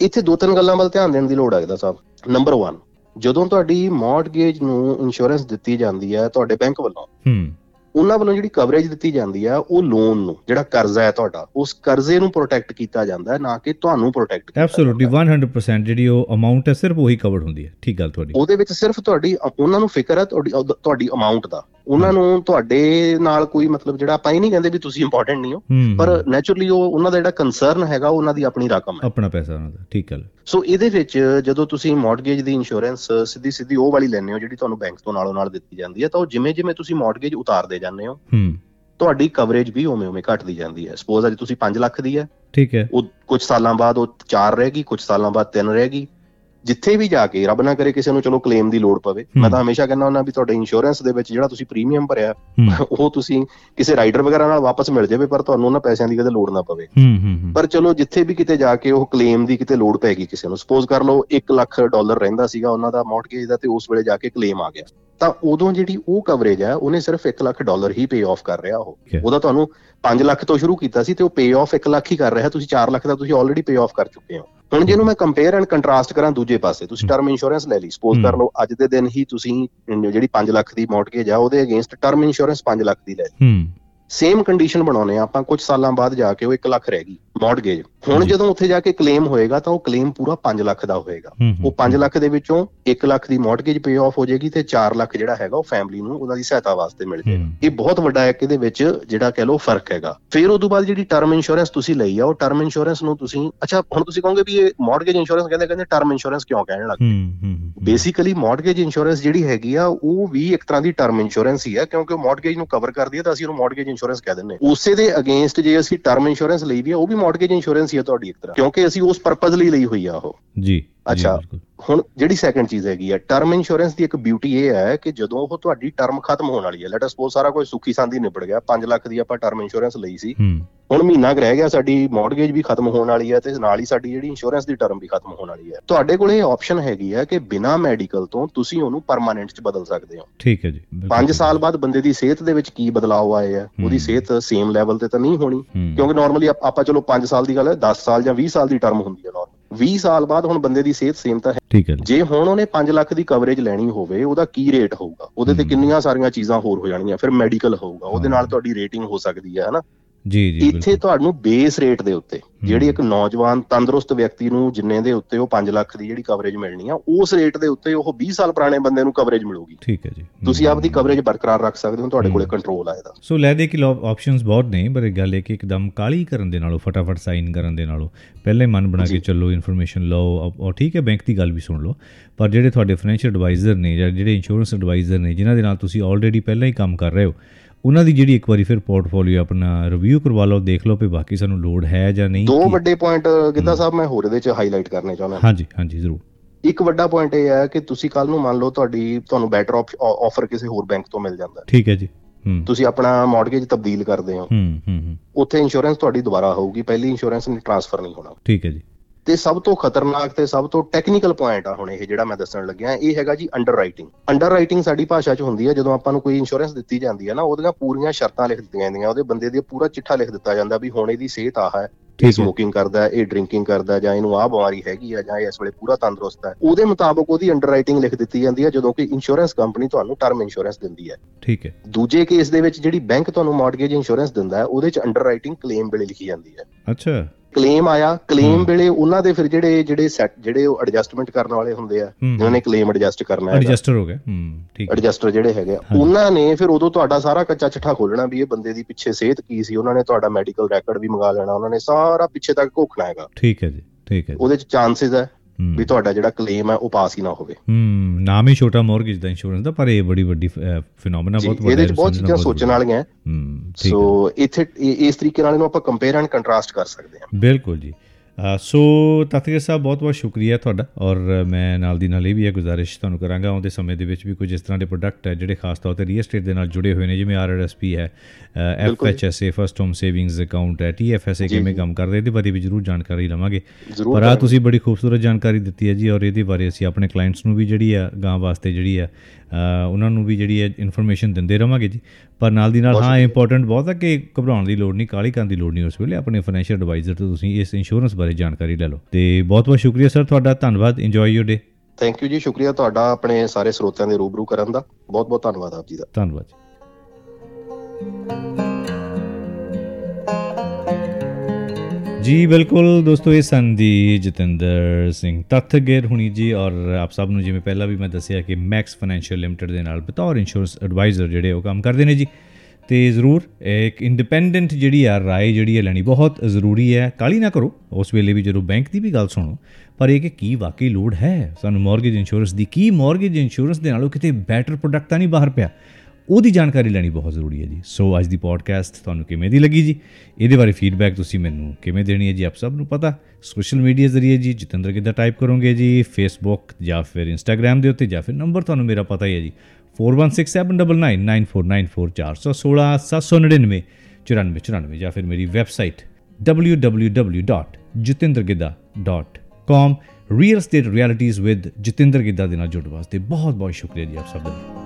ਇੱਥੇ ਦੋ ਤਿੰਨ ਗੱਲਾਂ ਵੱਲ ਧਿਆਨ ਦੇਣ ਦੀ ਲੋੜ ਹੈ ਸਾਹਿਬ। ਨੰਬਰ 1 ਜਦੋਂ ਤੁਹਾਡੀ ਮਾਰਗੇਜ ਨੂੰ ਇੰਸ਼ੋਰੈਂਸ ਦਿੱਤੀ ਜਾਂਦੀ ਹੈ ਤੁਹਾਡੇ ਬੈਂਕ ਵੱਲੋਂ ਹੂੰ। ਉਹਨਾਂ ਵੱਲੋਂ ਜਿਹੜੀ ਕਵਰੇਜ ਦਿੱਤੀ ਜਾਂਦੀ ਆ ਉਹ ਲੋਨ ਨੂੰ ਜਿਹੜਾ ਕਰਜ਼ਾ ਹੈ ਤੁਹਾਡਾ ਉਸ ਕਰਜ਼ੇ ਨੂੰ ਪ੍ਰੋਟੈਕਟ ਕੀਤਾ ਜਾਂਦਾ ਹੈ ਨਾ ਕਿ ਤੁਹਾਨੂੰ ਪ੍ਰੋਟੈਕਟ ਕੀਤਾ ਐਬਸੋਲੂਟਲੀ 100% ਜਿਹੜੀ ਉਹ ਅਮਾਉਂਟ ਹੈ ਸਿਰਫ ਉਹੀ ਕਵਰਡ ਹੁੰਦੀ ਹੈ ਠੀਕ ਗੱਲ ਤੁਹਾਡੀ। ਉਹਦੇ ਵਿੱਚ ਸਿਰਫ ਤੁਹਾਡੀ ਉਹਨਾਂ ਨੂੰ ਫਿਕਰ ਹੈ ਤੁਹਾਡੀ ਤੁਹਾਡੀ ਅਮਾਉਂਟ ਦਾ। ਉਹਨਾਂ ਨੂੰ ਤੁਹਾਡੇ ਨਾਲ ਕੋਈ ਮਤਲਬ ਜਿਹੜਾ ਆਪਾਂ ਇਹ ਨਹੀਂ ਕਹਿੰਦੇ ਵੀ ਤੁਸੀਂ ਇੰਪੋਰਟੈਂਟ ਨਹੀਂ ਹੋ ਪਰ ਨੇਚਰਲੀ ਉਹ ਉਹਨਾਂ ਦਾ ਜਿਹੜਾ ਕਨਸਰਨ ਹੈਗਾ ਉਹਨਾਂ ਦੀ ਆਪਣੀ ਰਕਮ ਹੈ। ਆਪਣਾ ਪੈਸਾ ਉਹਨਾਂ ਦਾ ਠੀਕ ਗੱਲ। ਸੋ ਇਹਦੇ ਵਿੱਚ ਜਦੋਂ ਤੁਸੀਂ ਮਾਰਗੇਜ ਦੀ ਇੰਸ਼ੋਰੈਂਸ ਸਿੱਧੀ ਸਿੱਧੀ ਉਹ ਵਾਲੀ ਲੈਣੇ ਹੋ ਜਿਹੜੀ ਤੁਹਾਨੂੰ ਬੈਂਕ ਤੋਂ ਨਾਲੋਂ ਨਾਲ ਦਿੱਤੀ ਜਾਂਦੀ ਹੈ ਤਾਂ ਉਹ ਜਿਵੇਂ ਜਿਵੇਂ ਤੁਸੀਂ ਮਾਰਗੇਜ ਉਤਾਰਦੇ ਜਾਂਦੇ ਹੋ ਹੂੰ। ਤੁਹਾਡੀ ਕਵਰੇਜ ਵੀ ਉਵੇਂ ਉਵੇਂ ਘਟਦੀ ਜਾਂਦੀ ਹੈ। ਸਪੋਜ਼ ਅੱਜ ਤੁਸੀਂ 5 ਲੱਖ ਦੀ ਹੈ ਠੀਕ ਹੈ। ਉਹ ਕੁਝ ਸਾਲਾਂ ਬਾਅਦ ਉਹ 4 ਰਹੇਗੀ ਕੁਝ ਸਾਲਾਂ ਬਾਅਦ 3 ਰਹੇਗੀ ਜਿੱਥੇ ਵੀ ਜਾ ਕੇ ਰੱਬ ਨਾ ਕਰੇ ਕਿਸੇ ਨੂੰ ਚਲੋ ਕਲੇਮ ਦੀ ਲੋੜ ਪਵੇ ਮੈਂ ਤਾਂ ਹਮੇਸ਼ਾ ਕਹਿੰਦਾ ਹੁੰਦਾ ਵੀ ਤੁਹਾਡੇ ਇੰਸ਼ੋਰੈਂਸ ਦੇ ਵਿੱਚ ਜਿਹੜਾ ਤੁਸੀਂ ਪ੍ਰੀਮੀਅਮ ਭਰਿਆ ਉਹ ਤੁਸੀਂ ਕਿਸੇ ਰਾਈਡਰ ਵਗੈਰਾ ਨਾਲ ਵਾਪਸ ਮਿਲ ਜਾਵੇ ਪਰ ਤੁਹਾਨੂੰ ਉਹਨਾਂ ਪੈਸਿਆਂ ਦੀ ਕਦੇ ਲੋੜ ਨਾ ਪਵੇ। ਪਰ ਚਲੋ ਜਿੱਥੇ ਵੀ ਕਿਤੇ ਜਾ ਕੇ ਉਹ ਕਲੇਮ ਦੀ ਕਿਤੇ ਲੋੜ ਪੈਗੀ ਕਿਸੇ ਨੂੰ ਸਪੋਜ਼ ਕਰ ਲਓ 1 ਲੱਖ ਡਾਲਰ ਰਹਿੰਦਾ ਸੀਗਾ ਉਹਨਾਂ ਦਾ ਮਾਰਟਗੇਜ ਦਾ ਤੇ ਉਸ ਵੇਲੇ ਜਾ ਕੇ ਕਲੇਮ ਆ ਗਿਆ। ਤਾਂ ਉਦੋਂ ਜਿਹੜੀ ਉਹ ਕਵਰੇਜ ਹੈ ਉਹਨੇ ਸਿਰਫ 1 ਲੱਖ ਡਾਲਰ ਹੀ ਪੇ ਆਫ ਕਰ ਰਿਹਾ ਉਹ। ਉਹਦਾ ਤੁਹਾਨੂੰ 5 ਲੱਖ ਤੋਂ ਸ਼ੁਰੂ ਕੀਤਾ ਸੀ ਤੇ ਉਹ ਪੇ ਆਫ 1 ਲੱਖ ਹੀ ਕਰ ਰਿਹਾ। ਤੁਸੀਂ 4 ਲੱਖ ਦਾ ਤੁਸੀਂ ਆਲਰੇਡੀ ਪੇ ਆਫ ਕਰ ਚੁੱਕੇ ਹੋ। ਹੁਣ ਜਿਹਨੂੰ ਮੈਂ ਕੰਪੇਅਰ ਐਂਡ ਕੰਟਰਾਸਟ ਕਰਾਂ ਦੂਜੇ ਪਾਸੇ ਤੁਸੀਂ ਟਰਮ ਇੰਸ਼ੋਰੈਂਸ ਲੈ ਲਈ। ਸਪੋਜ਼ ਕਰ ਲਓ ਅੱਜ ਦੇ ਦਿਨ ਹੀ ਤੁਸੀਂ ਜਿਹੜੀ 5 ਲੱਖ ਦੀ ਮਾਰਟਗੇਜ ਆ ਉਹਦੇ ਅਗੇਂਸਟ ਟਰਮ ਇੰਸ਼ੋਰੈਂਸ 5 ਲੱਖ ਦੀ ਲੈ ਲਈ। ਸੇਮ ਕੰਡੀਸ਼ਨ ਬਣਾਉਨੇ ਆ ਆਪਾਂ ਕੁਝ ਸਾਲਾਂ ਬਾਅਦ ਜਾ ਕੇ ਉਹ 1 ਲੱਖ ਰਹਿ ਗਈ। ਮਾਰਗੇਜ ਹੁਣ ਜਦੋਂ ਉੱਥੇ ਜਾ ਕੇ ਕਲੇਮ ਹੋਏਗਾ ਤਾਂ ਉਹ ਕਲੇਮ ਪੂਰਾ 5 ਲੱਖ ਦਾ ਹੋਏਗਾ। ਉਹ 5 ਲੱਖ ਦੇ ਵਿੱਚੋਂ 1 ਲੱਖ ਦੀ ਮਾਰਗੇਜ ਪੇ ਆਫ ਹੋ ਜਾਏਗੀ ਤੇ 4 ਲੱਖ ਜਿਹੜਾ ਹੈਗਾ ਉਹ ਫੈਮਿਲੀ ਨੂੰ ਉਹਨਾਂ ਦੀ ਸਹਾਇਤਾ ਵਾਸਤੇ ਮਿਲ ਜਾਏਗਾ। ਇਹ ਬਹੁਤ ਵੱਡਾ ਇੱਕ ਇਹਦੇ ਵਿੱਚ ਜਿਹੜਾ ਕਹਿ ਲਓ ਫ਼ਰਕ ਹੈਗਾ। ਫਿਰ ਉਸ ਤੋਂ ਬਾਅਦ ਜਿਹੜੀ ਟਰਮ ਇੰਸ਼ੋਰੈਂਸ ਤੁਸੀਂ ਲਈ ਆ ਉਹ ਟਰਮ ਇੰਸ਼ੋਰੈਂਸ ਨੂੰ ਤੁਸੀਂ ਅੱਛਾ ਹੁਣ ਤੁਸੀਂ ਕਹੋਗੇ ਵੀ ਇਹ ਮਾਰਗੇਜ ਇੰਸ਼ੋਰੈਂਸ ਕਹਿੰਦੇ ਕਹਿੰਦੇ ਟਰਮ ਇੰਸ਼ੋਰੈਂਸ ਕਿਉਂ ਕਹਿਣ ਲੱਗ ਪਏ ਬੇਸਿਕਲੀ ਮਾਰਗੇਜ ਇੰਸ਼ੋਰੈਂਸ ਜਿਹੜੀ ਹੈਗੀ ਆ ਉਹ ਵੀ ਇੱਕ ਤਰ੍ਹਾਂ ਦੀ ਟਰਮ ਇੰਸ਼ੋਰੈਂਸ ਹੀ ਹੈ ਕਿਉਂਕਿ ਉਹ ਮਾਰਗੇਜ ਨੂੰ ਕਵਰ ਕਰਦੀ ਹੈ ਤਾਂ ਅਸੀਂ ਉਹਨੂੰ ਮਾਰਗੇਜ ਇੰਸ਼ੋਰੈਂਸ ਕਹਿ ਦਿੰਦੇ ਹਾਂ। ਉਸੇ ਦੇ ਅਗੇਂਸਟ ਜੇ ਅਸੀਂ ਟਰਮ ਇੰਸ਼ੋਰੈਂਸ ਲਈ ਵੀ ਆ ਉਹ ਵੀ ਮਾਰਗੇਜ ਇੰਸ਼ੋਰੈਂਸ ਹੀ ਹੈ ਤੁਹਾਡੀ ਇੱਕ ਤਰ੍ਹਾਂ ਕਿਉਂਕਿ ਅਸੀਂ ਉਸ ਪਰਪਸ ਲਈ ਲਈ ਹੋਈ ਆ ਉਹ। ਜੀ ਅੱਛਾ। ਹੁਣ ਜਿਹੜੀ ਸੈਕੰਡ ਚੀਜ਼ ਹੈਗੀ ਆ ਟਰਮ ਇੰਸ਼ੋਰੈਂਸ ਦੀ ਇੱਕ ਬਿਊਟੀ ਇਹ ਹੈ ਕਿ ਜਦੋਂ ਉਹ ਤੁਹਾਡੀ ਟਰਮ ਖਤਮ ਹੋਣ ਵਾਲੀ ਹੈ ਲੈਟ ਸਪੋਜ਼ ਸਾਰਾ ਕੁਝ ਸੁੱਖੀ ਸੰਦੀ ਨਿਬੜ ਗਿਆ 5 ਲੱਖ ਦੀ ਆਪਾਂ ਟਰਮ ਇੰਸ਼ੋਰੈਂਸ ਲਈ ਸੀ ਹੁਣ ਮਹੀਨਾ ਰਹਿ ਗਿਆ ਸਾਡੀ ਮਾਰਗੇਜ ਵੀ ਖਤਮ ਹੋਣ ਵਾਲੀ ਹੈ ਤੇ ਨਾਲ ਹੀ ਸਾਡੀ ਜਿਹੜੀ ਇੰਸ਼ੋਰੈਂਸ ਦੀ ਟਰਮ ਵੀ ਖਤਮ ਹੋਣ ਵਾਲੀ ਹੈ। ਤੁਹਾਡੇ ਕੋਲ ਇਹ ਆਪਸ਼ਨ ਹੈਗੀ ਹੈ ਕਿ ਬਿਨਾ ਮੈਡੀਕਲ ਤੋਂ ਤੁਸੀਂ ਉਹਨੂੰ ਪਰਮਾਨੈਂਟ 'ਚ ਬਦਲ ਸਕਦੇ ਹੋ। ਠੀਕ ਹੈ ਜੀ 5 ਸਾਲ ਬਾਅਦ ਬੰਦੇ ਦੀ ਸਿਹਤ ਦੇ ਵਿੱਚ ਕੀ ਬਦਲਾਅ ਆਏ ਆ ਉਹਦੀ ਸਿਹਤ ਸੇਮ ਲੈਵਲ ਤੇ ਤਾਂ ਨਹੀਂ ਹੋਣੀ ਕਿਉਂਕਿ ਨਾਰਮਲੀ ਆਪਾਂ ਚਲੋ 5 ਸਾਲ ਦੀ ਗੱਲ ਹੈ 10 ਸਾਲ ਜਾਂ 20 ਸਾਲ ਦੀ ਟਰਮ ਹੁੰਦੀ ਹੈ ਨਾਰਮਲ 20 ਸਾਲ ਬਾਅਦ ਹੁਣ ਬੰਦੇ ਦੀ ਸਿਹਤ ਸੇਮ ਤਾਂ ਹੈ। ਠੀਕ ਹੈ ਜੇ। ਹੁਣ ਉਹਨੇ 5 ਲੱਖ ਦੀ ਕਵਰੇਜ ਲੈਣੀ ਹੋਵੇ ਉਹਦਾ ਕੀ ਰੇਟ ਹੋਊਗਾ? ਉਹਦੇ ਤੇ ਕਿੰਨੀਆਂ ਸਾਰੀਆਂ ਚੀਜ਼ਾਂ ਹੋਰ ਹੋ ਜਾਣਗੀਆਂ? ਫਿਰ ਮੈਡੀਕਲ ਹੋਊਗਾ। ਉਹਦੇ ਨਾਲ ਤੁਹਾਡੀ ਰੇਟਿੰਗ ਹੋ ਸਕਦੀ ਹੈ ਹਨਾ? ਜੀ ਜੀ ਇੱਥੇ ਤੁਹਾਨੂੰ ਬੇਸ ਰੇਟ ਦੇ ਉੱਤੇ ਜਿਹੜੀ ਇੱਕ ਨੌਜਵਾਨ ਤੰਦਰੁਸਤ ਵਿਅਕਤੀ ਨੂੰ ਜਿੰਨੇ ਦੇ ਉੱਤੇ ਉਹ 5 ਲੱਖ ਦੀ ਜਿਹੜੀ ਕਵਰੇਜ ਮਿਲਣੀ ਆ ਉਸ ਰੇਟ ਦੇ ਉੱਤੇ ਉਹ 20 ਸਾਲ ਪੁਰਾਣੇ ਬੰਦੇ ਨੂੰ ਕਵਰੇਜ ਮਿਲੂਗੀ। ਠੀਕ ਹੈ ਜੀ। ਤੁਸੀਂ ਆਪਦੀ ਕਵਰੇਜ ਬਰਕਰਾਰ ਰੱਖ ਸਕਦੇ ਹੋ ਤੁਹਾਡੇ ਕੋਲੇ ਕੰਟਰੋਲ ਆ ਇਹਦਾ। ਸੋ ਲੈ ਦੇ ਕਿ ਆਪਸ਼ਨਸ ਬਹੁਤ ਨੇ ਪਰ ਇਹ ਗੱਲ ਹੈ ਕਿ ਇੱਕਦਮ ਕਾਲੀ ਕਰਨ ਦੇ ਨਾਲੋਂ ਫਟਾਫਟ ਸਾਈਨ ਕਰਨ ਦੇ ਨਾਲੋਂ ਪਹਿਲੇ ਮਨ ਬਣਾ ਕੇ ਚੱਲੋ ਇਨਫੋਰਮੇਸ਼ਨ ਲਓ ਔਰ ਠੀਕ ਹੈ ਬੈਂਕ ਦੀ ਗੱਲ ਵੀ ਸੁਣ ਲਓ। ਪਰ ਜਿਹੜੇ ਤੁਹਾਡੇ ਫਾਈਨੈਂਸ਼ੀਅਲ ਐਡਵਾਈਜ਼ਰ ਨੇ ਜਾਂ ਜਿਹੜੇ ਇੰਸ਼ੋਰੈਂਸ ਐਡਵਾਈਜ਼ਰ ਨੇ ਜਿਨ੍ਹਾਂ ਦੇ ਨਾਲ ਤੁਸੀਂ ਆਲਰੇਡੀ ਪਹਿਲਾਂ ਹੀ ਕੰਮ ਕਰ ਰਹੇ ਹੋ ਉਹਨਾਂ ਦੀ ਜਿਹੜੀ ਇੱਕ ਵਾਰੀ ਫਿਰ ਪੋਰਟਫੋਲੀਓ ਆਪਣਾ ਰਿਵਿਊ ਕਰਵਾ ਲਓ ਦੇਖ ਲਓ ਕਿ ਬਾਕੀ ਸਾਨੂੰ ਲੋਡ ਹੈ ਜਾਂ ਨਹੀਂ ਦੋ ਵੱਡੇ ਪੁਆਇੰਟ ਗਿੱਦਾ ਸਾਹਿਬ ਮੈਂ ਹੋਰ ਇਹਦੇ ਵਿੱਚ ਹਾਈਲਾਈਟ ਕਰਨੇ ਚਾਹੁੰਦਾ। ਹਾਂਜੀ ਹਾਂਜੀ ਜ਼ਰੂਰ। ਇੱਕ ਵੱਡਾ ਪੁਆਇੰਟ ਇਹ ਹੈ ਕਿ ਤੁਸੀਂ ਕੱਲ ਨੂੰ ਮੰਨ ਲਓ ਤੁਹਾਡੀ ਤੁਹਾਨੂੰ ਬੈਟਰ ਆਫਰ ਕਿਸੇ ਹੋਰ ਬੈਂਕ ਤੋਂ ਮਿਲ ਜਾਂਦਾ। ਠੀਕ ਹੈ ਜੀ। ਤੁਸੀਂ ਆਪਣਾ ਮਾਰਗੇਜ ਤਬਦੀਲ ਕਰਦੇ ਹੋ। ਹੂੰ ਹੂੰ ਉੱਥੇ ਇੰਸ਼ੋਰੈਂਸ ਤੁਹਾਡੀ ਦੁਬਾਰਾ ਹੋਊਗੀ। ਪਹਿਲੀ ਇੰਸ਼ੋਰੈਂਸ ਨੇ ਟ੍ਰਾਂਸਫਰ ਨਹੀਂ ਹੋਣਾ। ਠੀਕ ਹੈ ਜੀ। ਤੇ ਸਭ ਤੋਂ ਖਤਰਨਾਕ ਤੇ ਸਭ ਤੋਂ ਟੈਕਨੀਕਲ ਪੁਆਇੰਟ ਆ ਹੁਣ ਇਹ ਜਿਹੜਾ ਮੈਂ ਦੱਸਣ ਲੱਗਿਆ ਇਹ ਹੈਗਾ ਜੀ ਅੰਡਰ ਰਾਈਟਿੰਗ ਅੰਡਰ ਰਾਈਟਿੰਗ ਸਾਡੀ ਭਾਸ਼ਾ 'ਚ ਹੁੰਦੀ ਹੈ ਜਦੋਂ ਆਪਾਂ ਨੂੰ ਕੋਈ ਇੰਸ਼ੋਰੈਂਸ ਦਿੱਤੀ ਜਾਂਦੀ ਹੈ ਨਾ ਉਹਦੀਆਂ ਪੂਰੀਆਂ ਸ਼ਰਤਾਂ ਲਿਖ ਦਿੱਤੀਆਂ ਜਾਂਦੀਆਂ ਉਹਦੇ ਬੰਦੇ ਦੀ ਪੂਰਾ ਚਿੱਠਾ ਲਿਖ ਦਿੱਤਾ ਜਾਂਦਾ ਵੀ ਹੁਣ ਇਹਦੀ ਸਿਹਤ ਆਹ ਹੈ ਇਹ ਸਮੋਕਿੰਗ ਕਰਦਾ ਇਹ ਡਰਿੰਕਿੰਗ ਕਰਦਾ ਜਾਂ ਇਹਨੂੰ ਆਹ ਬਿਮਾਰੀ ਹੈਗੀ ਆ ਜਾਂ ਇਸ ਵੇਲੇ ਪੂਰਾ ਤੰਦਰੁਸਤ ਹੈ ਉਹਦੇ ਮੁਤਾਬਕ ਉਹਦੀ ਅੰਡਰ ਰਾਈਟਿੰਗ ਲਿਖ ਦਿੱਤੀ ਜਾਂਦੀ ਹੈ ਜਦੋਂ ਕਿ ਇੰਸ਼ੋਰੈਂਸ ਕੰਪਨੀ ਤੁਹਾਨੂੰ ਟਰਮ ਇੰਸ਼ੋਰੈਂਸ ਦਿੰਦੀ ਹੈ। ਠੀਕ ਹੈ। ਦੂਜੇ ਕੇਸ ਦੇ ਵਿੱਚ ਜਿਹੜੀ ਬੈਂਕ ਤੁਹਾਨੂੰ ਮਾਰਗੇਜ ਇੰਸ਼ੋਰੈਂਸ ਦਿੰਦਾ ਹੈ ਉਹਦੇ 'ਚ ਅੰਡਰ ਰਾਈਟਿੰਗ ਕਲੇਮ ਵੇਲੇ ਲਿਖੀ ਜਾਂਦੀ ਹੈ। ਅੱਛਾ। ਕਲੇਮ ਆਇਆ ਕਲੇਮ ਵੇਲੇ ਉਹਨਾਂ ਦੇ ਫਿਰ ਜਿਹੜੇ ਜਿਹੜੇ ਸੈਟ ਜਿਹੜੇ ਉਹ ਐਡਜਸਟਮੈਂਟ ਕਰਨ ਵਾਲੇ ਹੁੰਦੇ ਆ ਜਿਨ੍ਹਾਂ ਨੇ ਕਲੇਮ ਐਡਜਸਟ ਕਰਨਾ ਹੈ ਐਡਜਸਟਰ ਹੋ ਗਿਆ ਹੂੰ ਠੀਕ ਐਡਜਸਟਰ ਜਿਹੜੇ ਹੈਗੇ ਉਹਨਾਂ ਨੇ ਫਿਰ ਉਦੋਂ ਤੁਹਾਡਾ ਸਾਰਾ ਕੱਚਾ ਚਿੱਠਾ ਖੋਲਣਾ ਵੀ ਇਹ ਬੰਦੇ ਦੀ ਪਿੱਛੇ ਸਿਹਤ ਕੀ ਸੀ ਉਹਨਾਂ ਨੇ ਤੁਹਾਡਾ ਮੈਡੀਕਲ ਰੈਕੋਰਡ ਵੀ ਮੰਗਾ ਲੈਣਾ ਉਹਨਾਂ ਨੇ ਸਾਰਾ ਪਿੱਛੇ ਤੱਕ ਘੋਖਣਾ ਹੈਗਾ। ਠੀਕ ਹੈ ਜੀ ਠੀਕ ਹੈ ਉਹਦੇ ਚ ਚਾਂਸਸ ਹੈ। ਵੀ ਤੁਹਾਡਾ ਜਿਹੜਾ ਕਲੇਮ ਹੈ ਉਹ ਪਾਸ ਹੀ ਨਾ ਹੋਵੇ। ਹੂੰ ਨਾਮ ਹੀ ਛੋਟਾ ਮੌਰਗੇਜ ਦਾ ਇੰਸ਼ੋਰੈਂਸ ਦਾ ਪਰ ਇਹ ਬੜੀ ਵੱਡੀ ਫੀਨੋਮੀਨਾ ਬਹੁਤ ਵੱਡਾ ਇਹਦੇ ਚ ਬਹੁਤ ਚੀਜ਼ਾਂ ਸੋਚਣ ਵਾਲੀਆਂ ਹੂੰ। ਸੋ ਇੱਥੇ ਇਸ ਤਰੀਕੇ ਨਾਲ ਇਹਨੂੰ ਆਪਾਂ ਕੰਪੇਅਰ ਐਂਡ ਕੰਟਰਾਸਟ ਕਰ ਸਕਦੇ ਹਾਂ। ਬਿਲਕੁਲ ਜੀ। ਸੋ ਤਤਗਰ ਸਾਹਿਬ ਬਹੁਤ ਬਹੁਤ ਸ਼ੁਕਰੀਆ ਤੁਹਾਡਾ ਔਰ ਮੈਂ ਨਾਲ ਦੀ ਨਾਲ ਇਹ ਵੀ ਇਹ ਗੁਜ਼ਾਰਿਸ਼ ਤੁਹਾਨੂੰ ਕਰਾਂਗਾ ਆਉਂਦੇ ਸਮੇਂ ਦੇ ਵਿੱਚ ਵੀ ਕੁਝ ਇਸ ਤਰ੍ਹਾਂ ਦੇ ਪ੍ਰੋਡਕਟ ਹੈ ਜਿਹੜੇ ਖਾਸ ਤੌਰ ਤੇ ਰੀਅਲ ਏਸਟੇਟ ਦੇ ਨਾਲ ਜੁੜੇ ਹੋਏ ਨੇ ਜਿਵੇਂ ਆਰਆਰਐਸਪੀ ਹੈ FHSA first home savings account ਹੈ ਟੀਐਫਐਸਏ ਕਿਵੇਂ ਕੰਮ ਕਰਦੇ ਇਹਦੇ ਬਾਰੇ ਵੀ ਜ਼ਰੂਰ ਜਾਣਕਾਰੀ ਲਵਾਂਗੇ। ਪਰ ਆ ਤੁਸੀਂ ਬੜੀ ਖੂਬਸੂਰਤ ਜਾਣਕਾਰੀ ਦਿੱਤੀ ਹੈ ਜੀ ਔਰ ਇਹਦੇ ਬਾਰੇ ਅਸੀਂ ਆਪਣੇ ਕਲਾਇੰਟਸ ਨੂੰ ਵੀ ਜਿਹੜੀ ਆ ਗਾਂ ਵਾਸਤੇ ਜਿਹੜੀ ਆ ਉਹਨਾਂ ਨੂੰ ਵੀ ਜਿਹੜੀ ਹੈ ਇਨਫੋਰਮੇਸ਼ਨ ਦਿੰਦੇ ਰਵਾਂਗੇ ਜੀ। ਪਰ ਨਾਲ ਦੀ ਨਾਲ ਹਾਂ ਇੰਪੋਰਟੈਂਟ ਬਹੁਤ ਹੈ ਕਿ ਘਬਰਾਉਣ ਦੀ ਲੋੜ ਨਹੀਂ ਕਾਲੀ ਕਰਨ ਦੀ ਲੋੜ ਨਹੀਂ ਉਸ ਵੇਲੇ। ਆਪਣੇ ਫਾਈਨੈਂਸ਼ੀਅਲ ਐਡਵਾਈਜ਼ਰ ਤੋਂ ਤੁਸੀਂ ਇਸ ਇੰਸ਼ੋਰੈਂਸ ਬਾਰੇ ਜਾਣਕਾਰੀ ਲੈ ਲਓ। ਤੇ ਬਹੁਤ ਬਹੁਤ ਸ਼ੁਕਰੀਆ ਸਰ ਤੁਹਾਡਾ ਧੰਨਵਾਦ। Enjoy your day thank you ਜੀ ਸ਼ੁਕਰੀਆ ਤੁਹਾਡਾ ਆਪਣੇ ਸਾਰੇ ਸਰੋਤਿਆਂ ਦੇ ਰੂਬਰੂ ਕਰਨ ਦਾ। ਬਹੁਤ ਬਹੁਤ ਧੰਨਵਾਦ ਆਪ ਜੀ ਦਾ। ਧੰਨਵਾਦ ਜੀ, ਬਿਲਕੁਲ ਦੋਸਤੋ, ਇਹ ਸੰਦੀ ਜਤਿੰਦਰ ਸਿੰਘ ਤੱਥਗੇਰ ਹੁਣੀ ਜੀ ਔਰ ਆਪ ਸਭ ਨੂੰ ਜਿਵੇਂ ਪਹਿਲਾਂ ਵੀ ਮੈਂ ਦੱਸਿਆ ਕਿ ਮੈਕਸ ਫਾਈਨੈਂਸ਼ੀਅਲ ਲਿਮਟਿਡ ਦੇ ਨਾਲ ਬਤੌਰ ਇੰਸ਼ੋਰੈਂਸ ਐਡਵਾਈਜ਼ਰ ਜਿਹੜੇ ਉਹ ਕੰਮ ਕਰਦੇ ਨੇ ਜੀ। ਤੇ ਜ਼ਰੂਰ ਇੱਕ ਇੰਡੀਪੈਂਡੈਂਟ ਜਿਹੜੀ ਆ ਰਾਏ ਜਿਹੜੀ ਹੈ ਲੈਣੀ ਬਹੁਤ ਜ਼ਰੂਰੀ ਹੈ। ਕਾਲੀ ਨਾ ਕਰੋ, ਉਸ ਵੇਲੇ ਵੀ ਜਦੋਂ ਬੈਂਕ ਦੀ ਵੀ ਗੱਲ ਸੁਣੋ, ਪਰ ਇਹ ਕਿ ਕੀ ਵਾਕਈ ਲੋਡ ਹੈ? ਸਾਨੂੰ ਮਾਰਗੇਜ ਇੰਸ਼ੋਰੈਂਸ ਦੀ ਕੀ ਮਾਰਗੇਜ ਇੰਸ਼ੋਰੈਂਸ ਦੇ ਨਾਲੋਂ ਕਿਤੇ ਬੈਟਰ ਪ੍ਰੋਡਕਟ ਤਾਂ ਨਹੀਂ ਬਾਹਰ ਪਿਆ? ਉਹਦੀ ਜਾਣਕਾਰੀ ਲੈਣੀ ਬਹੁਤ ਜ਼ਰੂਰੀ ਹੈ ਜੀ। ਸੋ ਅੱਜ ਦੀ ਪੋਡਕਾਸਟ ਤੁਹਾਨੂੰ ਕਿਵੇਂ ਦੀ ਲੱਗੀ ਜੀ? ਇਹਦੇ ਬਾਰੇ ਫੀਡਬੈਕ ਤੁਸੀਂ ਮੈਨੂੰ ਕਿਵੇਂ ਦੇਣੀ ਹੈ ਜੀ? ਆਪ ਸਭ ਨੂੰ ਪਤਾ। ਸੋਸ਼ਲ ਮੀਡੀਆ ਜ਼ਰੀਏ ਜੀ, ਜਤਿੰਦਰ ਕਿੱਦਾਂ ਟਾਈਪ ਕਰੋਗੇ ਜੀ? ਫੇਸਬੁੱਕ ਜਾਂ ਫਿਰ ਇੰਸਟਾਗ੍ਰam ਦੇ ਉੱਤੇ ਜਾਂ ਫਿਰ ਨੰਬਰ ਤੁਹਾਨੂੰ ਮੇਰਾ ਪਤਾ ਹੀ ਹੈ ਜੀ। 4167999444 ਜਾਂ ਫਿਰ ਮੇਰੀ website www.jitendrgida.com real estate realities with Jatinder Gidda ਦੇ ਨਾਲ ਜੁੜਨ ਵਾਸਤੇ ਬਹੁਤ ਬਹੁਤ ਸ਼ੁਕਰੀਆ ਜੀ ਆਪ ਸਭ ਦਾ।